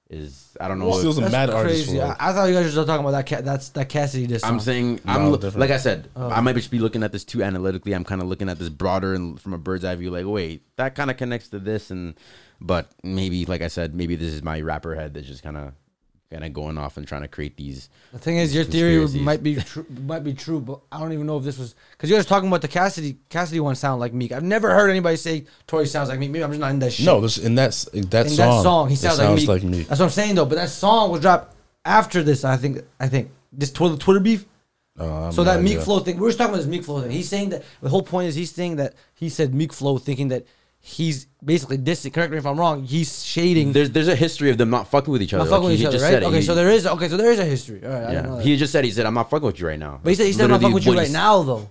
Is I don't know. Well, if- a mad artist crazy. for I, I thought you guys were still talking about that cat. That's that Cassidy diss. I'm saying No, I'm different. like I said, Oh. I might just be looking at this too analytically. I'm kind of looking at this broader and from a bird's eye view. Like, wait, that kind of connects to this, and but maybe, like I said, maybe this is my rapper head that's just kind of kind of going off and trying to create these. The thing is, your theory might be true, might be true, but I don't even know if this was because you guys were talking about the Cassidy Cassidy one sound like Meek. I've never heard anybody say Tory sounds like Meek. Maybe I'm just not in that shit. No, this in that that in song. that song, he sounds, sounds like, Meek. That's what I'm saying though. But that song was dropped after this. I think. I think this Twitter Twitter beef. Uh, so not that Meek idea. Flow thing, we were just talking about this Meek Flow thing. He's saying that the whole point is he's saying that he said Meek Flow, thinking that he's basically dissing. Correct me if I'm wrong. He's shading. There's there's a history of them not fucking with each other. not fucking Like, with he each other, just right? said. Okay, He- so there is okay, so there is a history. All right, I know Yeah, he just said he said I'm not fucking with you right now. but he said he said I'm not fucking with you right now though.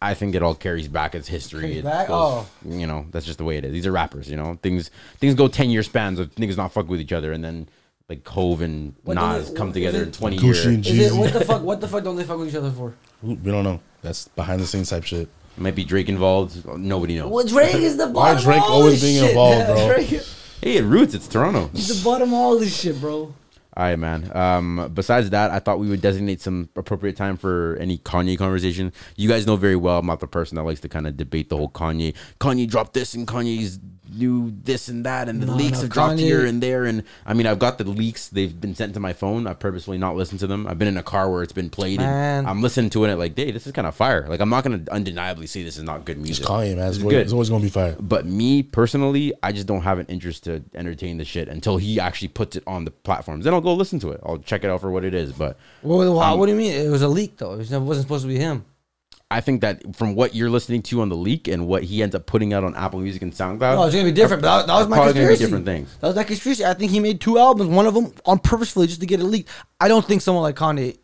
I think it all carries back its history. Carries It back? goes- Oh. you know, that's just the way it is. These are rappers, you know. Things things go ten year spans of niggas not fucking with each other, and then like Hov and What Nas they- come together it- in 20 Gucci and years. Is it, what the fuck? What the fuck don't they fuck with each other for? We don't know. That's behind the scenes type shit. Might be Drake involved. Nobody knows. Well, Drake is the [LAUGHS] Why bottom Drake of all always this being shit. involved, bro? [LAUGHS] Drake- Hey, it roots. It's Toronto. He's the bottom of all this shit, bro. All right, man. Um, besides that, I thought we would designate some appropriate time for any Kanye conversation. You guys know very well I'm not the person that likes to kind of debate the whole Kanye. Kanye dropped this and Kanye's new this and that, and the No, leaks no, have dropped here and there. And I mean, I've got the leaks. They've been sent to my phone. I've purposely not listened to them. I've been in a car where it's been played, Man. and I'm listening to it. And like, hey, this is kind of fire. Like, I'm not gonna undeniably say this is not good music. Kanye, man. It's, It's always, good. it's always gonna be fire. But me personally, I just don't have an interest to entertain the shit until he actually puts it on the platforms. Then I'll go listen to it. I'll check it out for what it is. But well, Um, what do you mean? It was a leak though. It wasn't supposed to be him. I think that from what you're listening to on the leak and what he ends up putting out on Apple Music and SoundCloud, No, it's gonna be different. But that, that was my probably gonna be conspiracy. different things. That was my conspiracy. I think he made two albums, one of them on purposefully just to get it leaked. I don't think someone like Kanye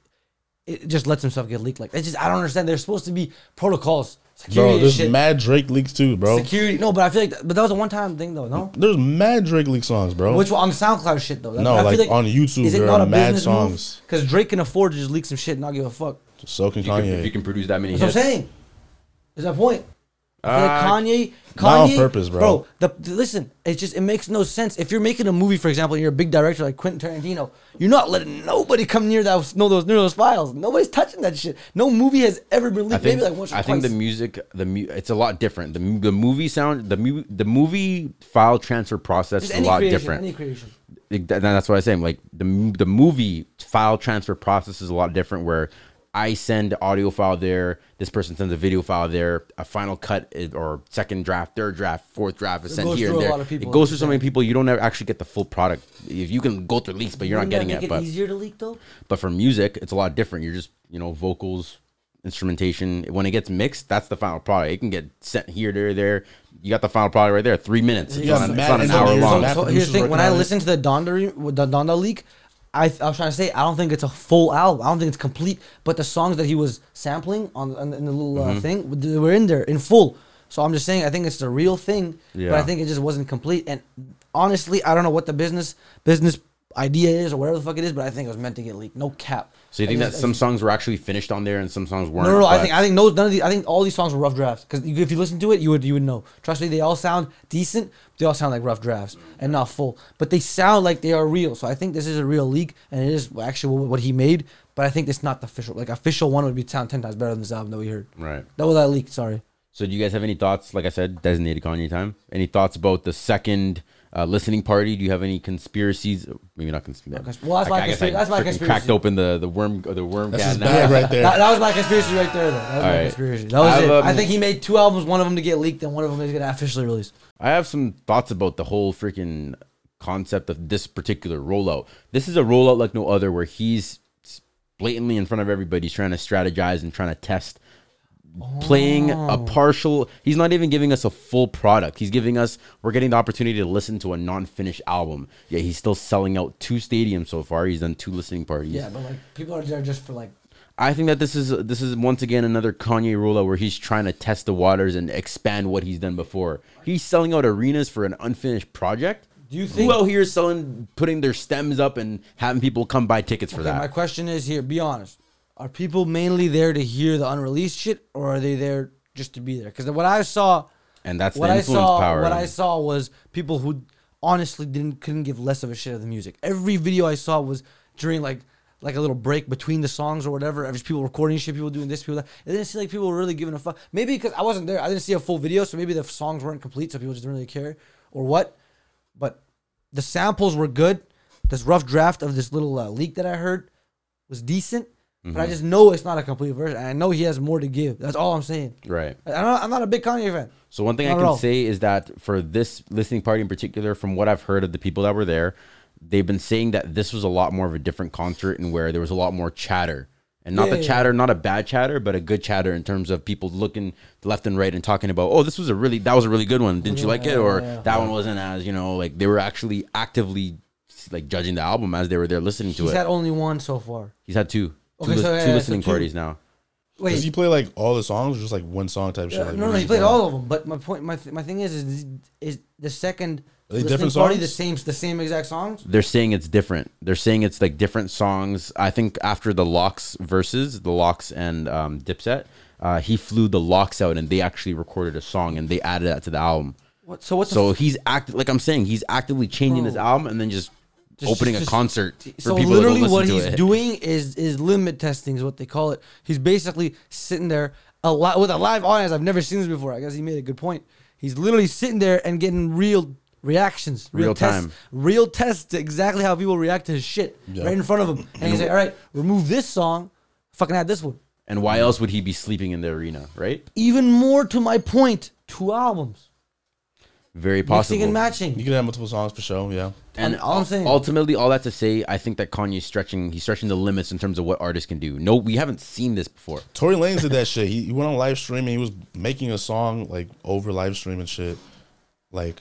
it just lets himself get leaked like that. It's just I don't understand. There's supposed to be protocols, security, Bro, and there's shit. mad Drake leaks too, bro. Security. No, but I feel like, that, but that was a one-time thing though. No, There's mad Drake leak songs, bro. which one on the SoundCloud shit though. No, I like, feel on YouTube, there are mad songs. Because Drake can afford to just leak some shit and not give a fuck. So can if you, can, Kanye. if you can produce that many That's what I'm saying. Is that point? I feel like Uh, Kanye, not on purpose, bro. the, the- listen, it's just it makes no sense. If you're making a movie, for example, and you're a big director like Quentin Tarantino, you're not letting nobody come near that know those near those files. Nobody's touching that shit. No movie has ever been I leaked. think Maybe like once or I twice. think the music, the mu- it's a lot different. The the movie sound, the mu- the movie file transfer process Just is a lot creation, different. Any creation. It- that- that's what I'm saying. Like the the movie file transfer process is a lot different. Where I send audio file there, this person sends a video file there, a final cut eh, or second draft, third draft, fourth draft is It sent goes here through and a there. lot of people, it goes through so many people, you don't ever actually get the full product. If you can go through leaks, but you're not Wouldn't that getting make it. But easier to leak though. but for music, it's a lot different. You're just you know vocals, instrumentation. When it gets mixed, that's the final product. It can get sent here, there, there. You got the final product right there. Three minutes. It's got not, it's mad not an hour long. that. So here's the thing: when I on it. listened to the Donda the Donda leak, I, I was trying to say I don't think it's a full album. I don't think it's complete. But the songs that he was sampling on, on in the little Mm-hmm. uh, thing they were in there in full. So I'm just saying I think it's the real thing. But I think it just wasn't complete. And honestly, I don't know what the business business idea is or whatever the fuck it is. But I think it was meant to get leaked. No cap. So you think that just- I some just- songs were actually finished on there and some songs weren't? no, no, no. I think I think no, none of these. I think all these songs were rough drafts. Because if you listen to it, you would you would know. Trust me, they all sound decent. They all sound like rough drafts and not full. But they sound like they are real. So I think this is a real leak, and it is actually what, what he made. But I think it's not the official. Like official one would be sound ten times better than this album that we heard. Right. That was that leaked. Sorry. So do you guys have any thoughts? Like I said, designated Kanye time. Any thoughts about the second uh, listening party? Do you have any conspiracies? Maybe not conspiracy. Well, that's my conspiracy- that's my conspiracy. Cracked open the the worm the worm That's can. his bag right there. That, that was my conspiracy right there. Though. That was All my right. conspiracy. That was I have, it. um, I think he made two albums. One of them to get leaked, and one of them is gonna officially release. I have some thoughts about the whole freaking concept of this particular rollout. This is a rollout like no other, where he's blatantly in front of everybody, he's trying to strategize and trying to test, playing a Oh. partial. He's not even giving us a full product. He's giving us. We're getting the opportunity to listen to a non-finished album. Yeah, he's still selling out two stadiums so far. He's done two listening parties. Yeah, but like people are there just for like I think that this is this is once again another Kanye rollout where he's trying to test the waters and expand what he's done before. He's selling out arenas for an unfinished project. Do you think- who out here is selling, putting their stems up and having people come buy tickets for Okay, that? my question is here. Be honest. Are people mainly there to hear the unreleased shit, or are they there just to be there? Because what I saw, and that's what the I influence saw, power. what I saw was people who honestly didn't couldn't give less of a shit of the music. Every video I saw was during like like a little break between the songs or whatever. Every people recording shit, people doing this, people that. It didn't seem like people were really giving a fuck. Maybe because I wasn't there, I didn't see a full video, so maybe the songs weren't complete, so people just didn't really care, or what. But the samples were good. This rough draft of this little uh, leak that I heard was decent, Mm-hmm. but I just know it's not a complete version. I know he has more to give. That's all I'm saying. right. I- I'm not, I'm not a big Kanye fan. So one thing Not I can say is that for this listening party in particular, from what I've heard of the people that were there, they've been saying that this was a lot more of a different concert and where there was a lot more chatter. And not Yeah, the yeah, chatter, not a bad chatter, but a good chatter in terms of people looking left and right and talking about, oh, this was a really, that was a really good one. Didn't you like it? Or Yeah, yeah. that one wasn't as, you know, like they were actually actively like judging the album as they were there listening to He's it. He's had only one so far. He's had two, Okay, lis- so, yeah, two yeah, listening so two. parties now. Wait, Does he play like all the songs or just like one song type shit? Yeah, Like, no, what no, does he played play? all of them. But my point, my th- my thing is, is is the second Listening different party, songs? the same, the same exact songs. They're saying it's different. They're saying it's like different songs. I think after the LOX Verzuz, the LOX and um, Dipset, uh, he flew the LOX out and they actually recorded a song and they added that to the album. What, so what? The So f- he's act like I'm saying he's actively changing his Bro. album and then just, Just- opening just- a concert for so people literally to what he's it. doing is is limit testing is what they call it. He's basically sitting there a lot with a live audience. I've never seen this before. I guess he made a good point. He's literally sitting there and getting real reactions, real, Real tests, time. real tests to exactly how people react to his shit Yeah. right in front of him. And he's like, "All right, remove this song, fucking add this one." And why else would he be sleeping in the arena, right? Even more to my point, two albums, Very mixing possible. and matching. You can have multiple songs for sure. Yeah. And all I'm saying- ultimately, all that to say, I think that Kanye's stretching. He's stretching the limits in terms of what artists can do. No, we haven't seen this before. Tory Lanez did that [LAUGHS] shit. He, he went on live streaming. He was making a song like over live streaming shit, like,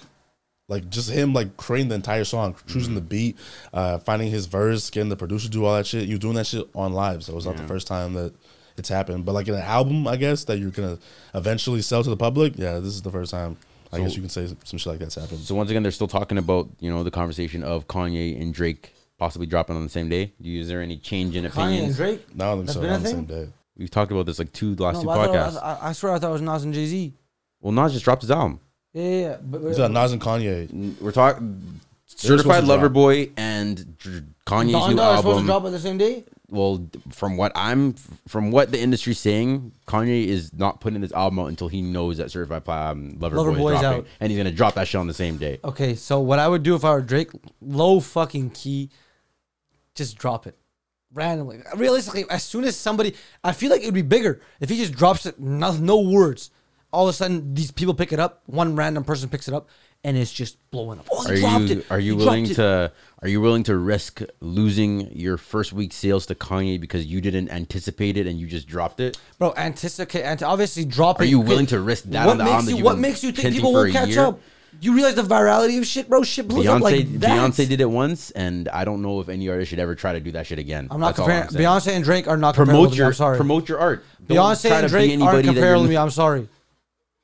like just him like creating the entire song, choosing the beat, uh, finding his verse, getting the producer to do all that shit. He was doing that shit on live, so it was not the first time that it's happened. But like in an album, I guess that you're gonna eventually sell to the public. Yeah, this is the first time. I So- guess you can say some shit like that's happened. So once again, they're still talking about you know the conversation of Kanye and Drake possibly dropping on the same day. Is there any change in Kanye opinions? and Drake. No, I don't think That's so. been Not a on the same day. We've talked about this like two last No, two but I, podcasts. thought, I, I swear I thought it was Nas and Jay Z. well, Nas just dropped his album. Yeah, yeah, yeah. But, It's Nas and Kanye. We're talking Certified Lover drop. Boy and Dr- Kanye's Don new Dog is supposed to drop at the same day. Well, from what I'm, from what the industry's saying, Kanye is not putting this album out until he knows that Certified Pla- um, Lover, Lover Boy Boy's is dropping, out. and he's gonna drop that shit on the same day. Okay, so what I would do if I were Drake, low fucking key, just drop it randomly. Realistically, as soon as somebody, I feel like it'd be bigger if he just drops it, no, no words. All of a sudden, these people pick it up. One random person picks it up, and it's just blowing up. Oh, Are dropped you it. are you He willing to are you willing to risk losing your first week sales to Kanye because you didn't anticipate it and you just dropped it? bro? Anticipate. And obviously, drop Are it. you willing to risk that What on the makes album that you? What makes you think people will a catch year? up? You realize the virality of shit, bro? Shit blows Beyonce up like that. Beyonce did it once, and I don't know if any artist should ever try to do that shit again. I'm not That's all comparing. saying. Beyonce and Drake are not comparable promote to me. your I'm sorry. promote your art. Don't Beyonce and to be Drake aren't comparable to me. I'm sorry.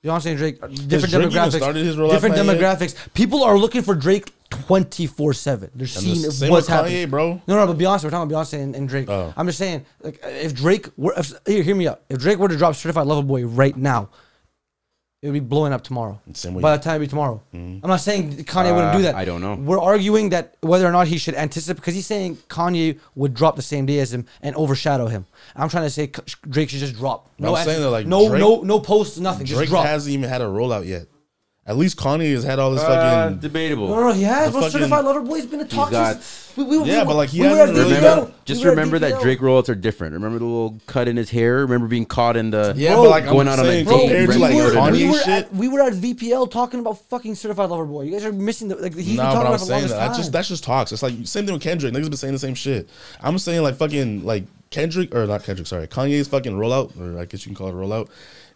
Beyonce and Drake, different Drake demographics. started his rollout different plan yet? demographics. People are looking for Drake 24 seven. They're And seeing the same what's with Kanye, happening. bro. No, no, but Beyonce. We're talking about Beyonce and, and Drake. Oh. I'm just saying, like, if Drake were, if, here, hear me out. If Drake were to drop Certified Lover Boy right now, it would be blowing up tomorrow. Same way- By the time it be tomorrow, I'm not saying Kanye wouldn't do Uh, that. I don't know. We're arguing that whether or not he should anticipate because he's saying Kanye would drop the same day as him and overshadow him. I'm trying to say Drake should just drop. I'm saying that, like, no, Drake- no, no posts, nothing. Drake just drop. hasn't even had a rollout yet. At least Kanye has had all this Uh, fucking. debatable. no, no, no, he has. The Bro, fucking- Certified Lover Boy's been a talk got- since. We, we, Yeah, we, but, like, he we were hasn't at really DPL. done- Remember, just We were at remember that DPL. Drake rollouts are different. Remember the little cut in his hair. Remember being caught in the Yeah, Bro, but like going I'm out on a saying, date. compared to renting like it or Kanye we were, shit. at, we were at VPL talking about fucking Certified Lover Boy. You guys are missing the like. He's been No, talking but about I'm it for the saying longest that. That's time. just that's just talks. It's like same thing with Kendrick. Niggas been saying the same shit. I'm saying like fucking like Kendrick or not Kendrick. Sorry, Kanye's fucking rollout, or I guess you can call it a rollout.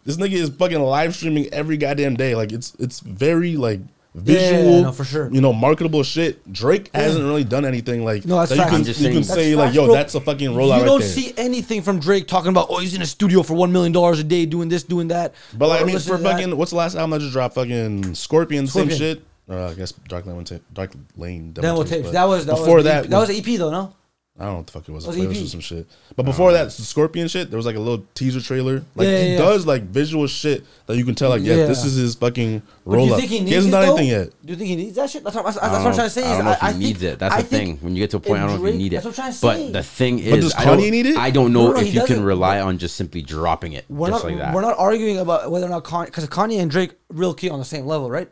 This nigga is fucking live streaming every goddamn day. Like it's it's very like Yeah, yeah, visual, yeah, no, for sure. You know, marketable shit. Drake hasn't really done anything like No, that's that. You can, I'm just you saying- can That's say like, yo, bro. that's a fucking rollout. You don't right there. see anything from Drake talking about, oh, he's in a studio for one million dollars a day doing this, doing that. But like, I mean, for to that. fucking what's the last album I just dropped? Fucking Scorpion, Scorpion. same shit. Or uh, I guess Dark Lane, Ta- Dark Lane. Devil Demo Tapes, tapes. That was that before was that. that was an EP though, no? I don't know what the fuck it was. Was a playlist EP. or some shit. But before that, the Scorpion shit, there was like a little teaser trailer. Like Yeah, he yeah, yeah. does like visual shit that you can tell. Like, yeah, Yeah. this is his fucking But do roll you up. think he He, needs hasn't it, done though? anything yet. Do you think he needs that shit? That's what, that's, that's what I'm know trying to say. I is don't know if he think- needs it. That's I the think thing. When you get to a point, I don't know if Drake- you need it. That's what I'm trying to say. But the thing But is, does I don't, Kanye need it? I don't know no, if he you can doesn't. rely on just simply dropping it We're just not like that. we're not arguing about whether or not Kanye because Kanye and Drake real key on the same level, right?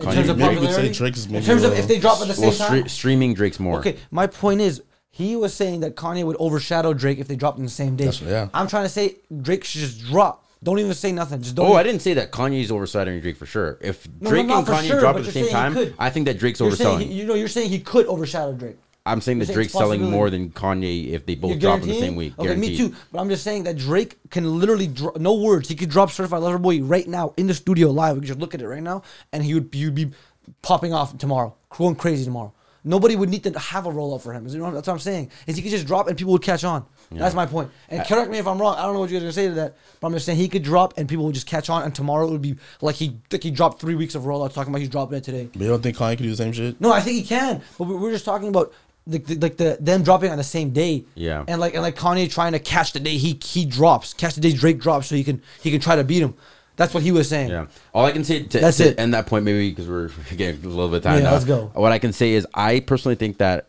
In Kanye- terms of maybe you could say popularity, Drake is in terms of little- if they drop at the same well, time. streaming Drake's more. Okay, my point is he was saying that Kanye would overshadow Drake if they dropped in the same day. That's- yeah. I'm trying to say Drake should just drop. Don't even say nothing. Just don't. Oh, even- I didn't say that Kanye's overshadowing Drake for sure. If No, no, Drake not and for Kanye sure, drop but at the you're same saying he time, could. I think that Drake's You're saying overselling. he, you know, you're saying he could overshadow Drake. I'm saying that saying Drake's selling more than Kanye if they both drop in the same week. Okay, Guaranteed. me too. But I'm just saying that Drake can literally dro- no words. He could drop Certified Lover Boy right now in the studio live. We could just look at it right now, and he would you'd be popping off tomorrow, going crazy tomorrow. nobody would need to have a rollout for him. You know, that's what I'm saying. Is he could just drop and people would catch on. That's my point. And I- correct me if I'm wrong. I don't know what you guys are gonna say to that, but I'm just saying he could drop and people would just catch on, and tomorrow it would be like he like he dropped three weeks of rollouts talking about he's dropping it today. But you don't think Kanye could do the same shit? No, I think he can. But we're just talking about like the, like the them dropping on the same day. Yeah. And like and like Kanye trying to catch the day he he drops, catch the day Drake drops, so he can he can try to beat him. That's what he was saying. Yeah. All I can say to, That's to it. end that point, maybe because we're [LAUGHS] getting a little bit time Yeah, now. let's go. What I can say is, I personally think that,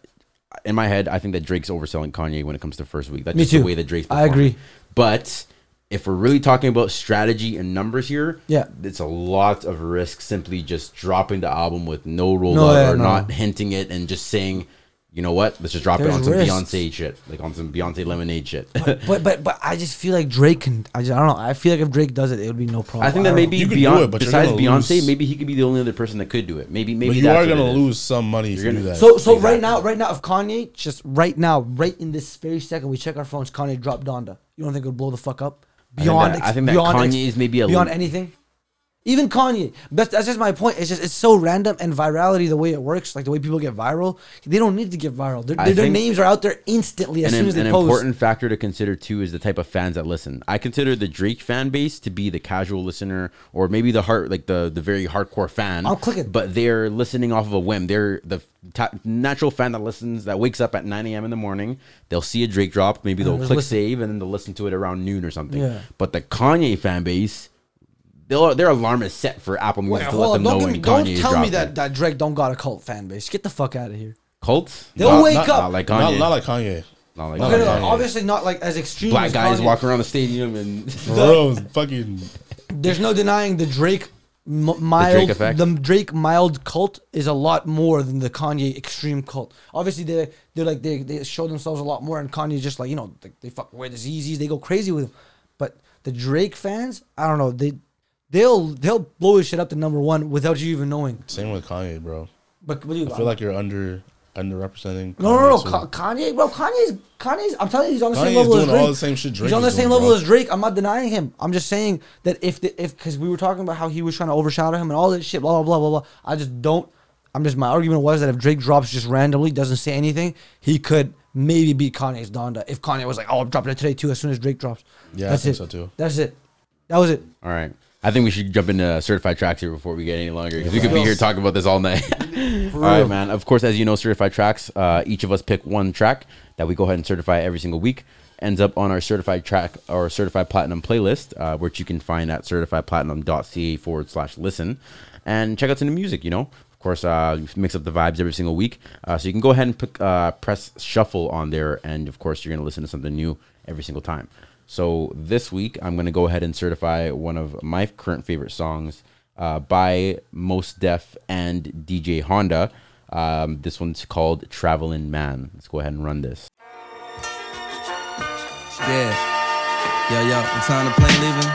in my head, I think that Drake's overselling Kanye when it comes to first week. That's Me just too. the way that Drake's. I agree. But if we're really talking about strategy and numbers here, Yeah. it's a lot of risk simply just dropping the album with no rollout No, yeah, or no. not hinting it and just saying. You know what? Let's just drop it on some risks. Beyonce shit, like on some Beyonce Lemonade shit. But but but I just feel like Drake can. I just I don't know. I feel like if Drake does it, it would be no problem. I think that don't maybe know. Beyonce, besides Beyonce, maybe he could be the only other person that could do it. Maybe maybe but you that's are gonna lose some money if You're do that. So so right now, right now, if Kanye just right now, right in this very second, we check our phones, Kanye dropped Donda. You don't think it would blow the fuck up? I think Beyond, that- I think that beyond Kanye is maybe a beyond little- anything. Even Kanye. That's that's just my point. It's just it's so random and virality the way it works, like the way people get viral. They don't need to get viral. Their, their, their names are out there instantly as an, soon as they an post. important factor to consider too is the type of fans that listen. I consider the Drake fan base to be the casual listener, or maybe the heart, like the the very hardcore fan. I'm clicking. but they're listening off of a whim. They're the ta- natural fan that listens, that wakes up at 9 a.m. in the morning. They'll see a Drake drop, maybe they'll click listen. save, and then they'll listen to it around noon or something. Yeah. But the Kanye fan base. They'll, their alarm is set for Apple Music Wait, to hold let on, them know don't, when me, don't Kanye is tell me dropping. that, that Drake don't got a cult fan base. Get the fuck out of here. Cults? They'll Not- wake not- up. Not like Not, Kanye. not like Kanye. Not like Okay, like no, Kanye. obviously not like as extreme. Black as guys Kanye. walking around the stadium and [LAUGHS] Bro, fucking. There's no denying the Drake m- mild, Drake the, effect? Drake mild cult is a lot more than the Kanye extreme cult. Obviously, they they're like they they show themselves a lot more, and Kanye's just like you know they, they fuck wear the Yeezys, they go crazy with him. But the Drake fans, I don't know, they they'll they'll blow his shit up to number one without you even knowing. Same with Kanye, bro. But, but dude, I feel like you're under underrepresenting. No, no, no, Kanye. Ka- Kanye, bro. Kanye's, Kanye's. I'm telling you, he's on the same Kanye's level as doing Drake. all the same shit Drake he's on the same doing, level bro. as Drake. I'm not denying him. I'm just saying that if the, if because we were talking about how he was trying to overshadow him and all this shit, blah blah blah blah blah. I just don't. I'm just my argument was that if Drake drops just randomly, doesn't say anything, he could maybe beat Kanye's Donda. If Kanye was like, "Oh, I'm dropping it today too," as soon as Drake drops. Yeah, I that's think it. so, too. That's it. That was it. All right. I think we should jump into certified tracks here before we get any longer because we could be here talking about this all night. [LAUGHS] all right, man. Of course, as you know, certified tracks. Uh, each of us pick one track that we go ahead and certify every single week. Ends up on our certified track or certified platinum playlist, uh, which you can find at certifiedplatinum.ca forward slash listen, and check out some new music. You know, of course, uh, mix up the vibes every single week, uh, so you can go ahead and pick, uh, press shuffle on there, and of course, you're gonna listen to something new every single time. So this week, I'm going to go ahead and certify one of my current favorite songs uh, by Mos Def and DJ Honda. Um, this one's called Travelin' Man. Let's go ahead and run this. Yeah. Yo, yo, the time to plane leaving?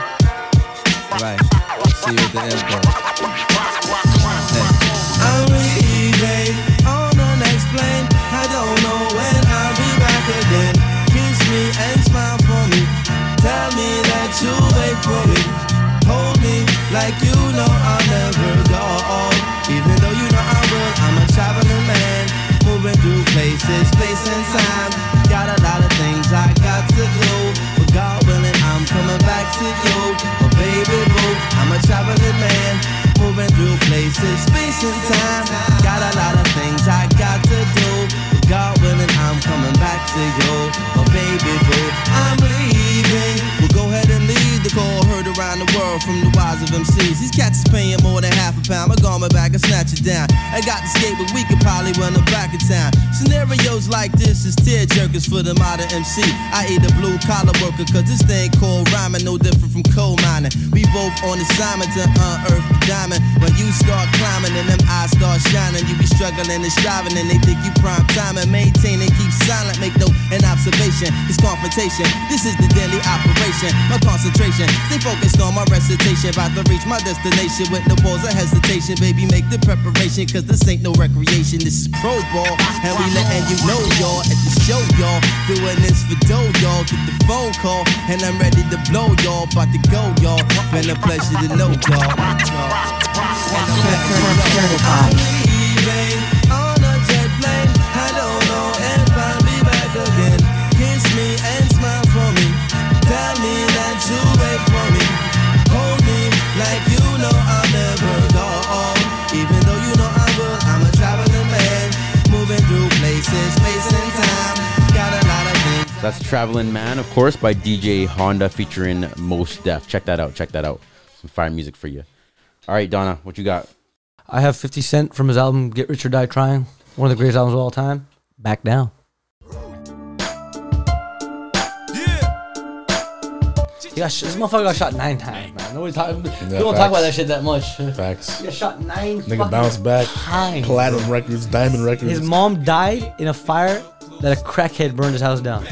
Right. See you at the airport. Hey. I'm leaving for the modern MC. I eat a blue collar worker, cause this thing called rhyming, no different from coal mining. We both on assignment to unearth the diamond. When you start climbing and them eyes start shining, you be struggling and striving, and they think you prime time and maintain and keep silent. Make no an observation. It's confrontation. This is the daily operation. My concentration. Stay focused on my recitation. About to reach my destination with no pause or hesitation. Baby, make the preparation. Cause this ain't no recreation. This is pro ball. And we letting you know, y'all, show, y'all. Doing this for dough, y'all. Get the phone call. And I'm ready to blow, y'all. About to go, y'all. Been a pleasure to know, y'all. And I'm letting you That's Traveling Man, of course, by DJ Honda featuring Mos Def. Check that out. Check that out. Some fire music for you. All right, Dana, what you got? I have 50 Cent from his album Get Rich or Die Trying, one of the greatest albums of all time. Back down. He got sh- this motherfucker got shot nine times, man. Nobody talk, we don't talk about that shit that much. Facts. He got shot nine. Nigga fucking bounced back. times, Platinum records, diamond records. His mom died in a fire that a crackhead burned his house down.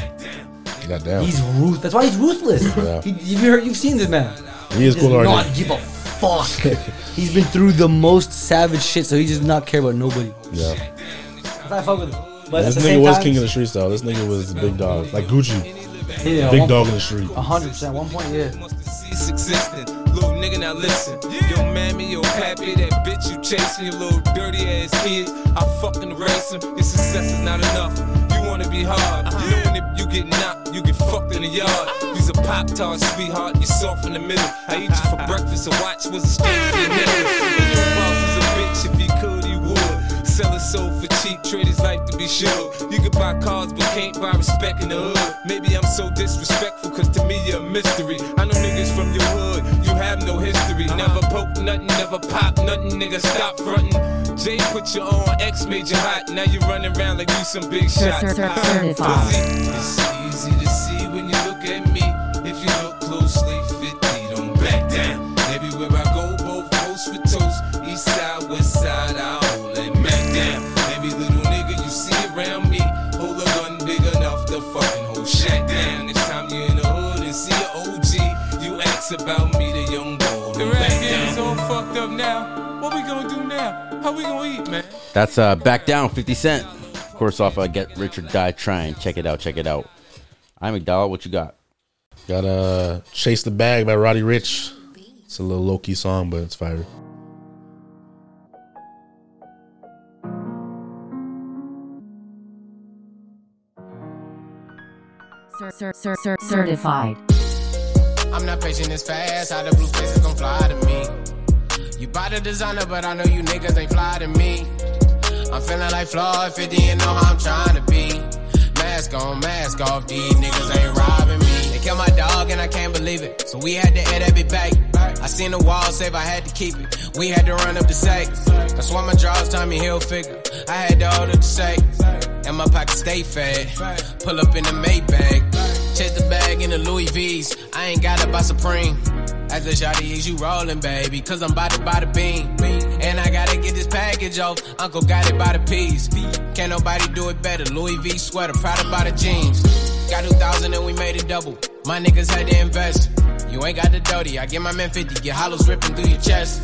Goddamn. He's ruth. That's why he's ruthless. Yeah. He, you've heard, you've seen this man. He is cool already. Not give a fuck. [LAUGHS] he's been through the most savage shit, so he does not care about nobody. Yeah. I fuck with him. But this nigga same was time, king of the streets though. This nigga was the big dog, like Gucci. Yeah, big one- dog in the street. A hundred percent. One point, yeah. cease existing. Little nigga, now listen. Yo, mammy, yo, pappy, that bitch you chasing, you little dirty ass kid. I fucking erase him. Your success is not enough. Wanna be hard. Uh-huh. Knowing if you get knocked, you get fucked in the yard. Uh-huh. You's a pop tart, sweetheart. You're soft in the middle. I eat you for uh-huh. breakfast. A watch was a strength for your nigga. [LAUGHS] would. Sell his soul for cheap, trade his life to be sure. You can buy cars, but can't buy respect in the hood. Maybe I'm so disrespectful, cause to me you're a mystery. I know niggas from your hood, you have no history. Never poke nothing, never pop nothing, nigga, stop frontin'. Jay put you on, X made you hot. Now you running around like you some big pussy. It's easy to see when you How we gonna eat, man? That's uh, Back Down, 50 Cent. Of course, off uh, Get Rich or Die Trying. Check it out. Check it out. I'm McDowell. What you got? Got uh, Chase the Bag by Roddy Ricch. It's a little low key song, but it's fire. Cer- cer- cer- cer- certified. I'm not patient as fast. How the blue faces gon' fly to me? You buy the designer, but I know you niggas ain't fly to me. I'm feeling like Floyd 50 and know how I'm trying to be. Mask on, mask off, these niggas ain't robbing me. They killed my dog and I can't believe it. So we had to add that bit back. I seen the wall save, I had to keep it. We had to run up the sack. That's why my draws Tommy Hilfiger. I had to hold up the sack. And my pocket stay fat. Pull up in the Maybach. Chase the bag in the Louis V's. I ain't got it by Supreme. As the shawty is you rolling, baby. Cause I'm about to buy the beam. And I gotta get this package off. Uncle got it by the piece. Can't nobody do it better. Louis V sweater, proud about the jeans. Got 2,000 and we made it double. My niggas had to invest. You ain't got the dirty. I get my man 50. Get hollows ripping through your chest.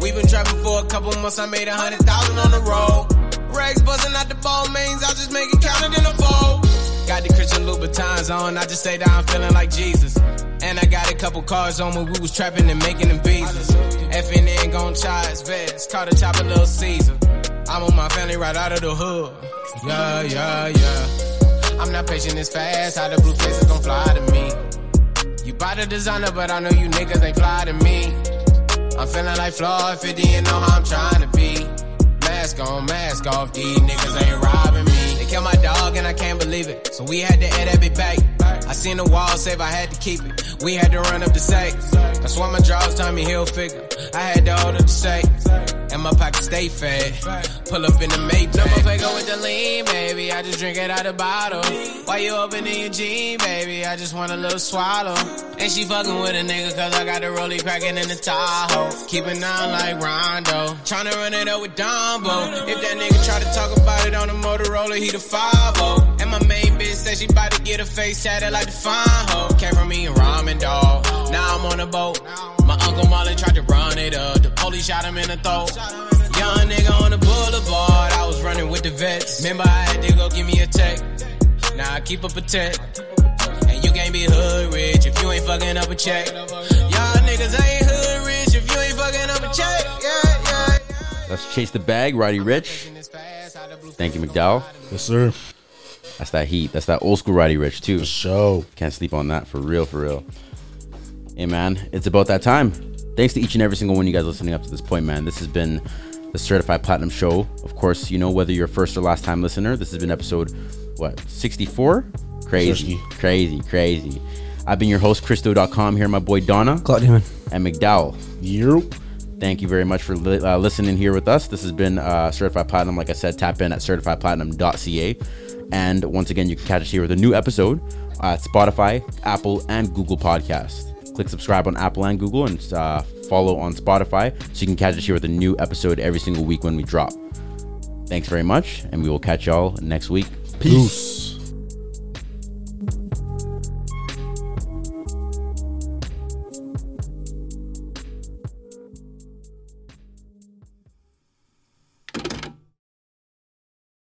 we been trapping for a couple months. I made a hundred thousand on the road. Rags buzzing out the Balmains. I'll just make it count it in a fold. I got the Christian Louboutins on. I just stay down feeling like Jesus. And I got a couple cars on when we was trapping and making them visas. FNN gon' charge vest. Call the chopper Little Caesar. I'm on my family right out of the hood. Yeah, yeah, yeah. I'm not patient as fast. How the blue faces gon' fly to me. You buy the designer, but I know you niggas ain't fly to me. I'm feeling like Floyd 50 and know how I'm trying to be. Mask on, mask off, these niggas ain't robbing. They killed my dog and I can't believe it. So we had to add that bit back. I seen the wall save, I had to keep it. We had to run up the sack. That's why my drawers Tommy Hilfiger. I had to hold up the sack. My pocket stay fat. Pull up in the Maybach. Number play go with the lean, baby. I just drink it out the bottle. Why you opening your jean, baby, I just want a little swallow. And she fucking with a nigga cause I got the rollie cracking in the Tahoe. Keeping on like Rondo. Tryna run it up with Dumbo. If that nigga try to talk about it on the Motorola, he the 5 And my main said she bout to get her face tatted like the fine hoe. Came from me and ramen dog. Now I'm on a boat. My uncle Molly tried to run it up. The police shot him in the throat. Young nigga on the boulevard. I was running with the vets. Remember I had to go give me a tech. Now I keep up a tech. And you can't be hood rich if you ain't fucking up a check. Y'all niggas ain't hood rich if you ain't fucking up a check. Yeah, yeah. Let's chase the bag, Roddy Ricch. Thank you, McDowell. Yes, sir. That's that heat. That's that old school Roddy Ricch too. show. Can't sleep on that for real, for real. Hey man, it's about that time. Thanks to each and every single one of you guys listening up to this point, man. This has been the Certified Platinum Show. Of course, you know whether you're a first or last time listener. This has been episode what 64. Correct Crazy, crazy, crazy. I've been your host, Christo.com. Here, my boy Dana. Claudio. And McDowell. Yep. Thank you very much for li- uh, listening here with us. This has been uh, Certified Platinum. Like I said, tap in at certifiedplatinum.ca. And once again, you can catch us here with a new episode at Spotify, Apple, and Google Podcast. Click subscribe on Apple and Google and uh, follow on Spotify so you can catch us here with a new episode every single week when we drop. Thanks very much, and we will catch y'all next week. Peace.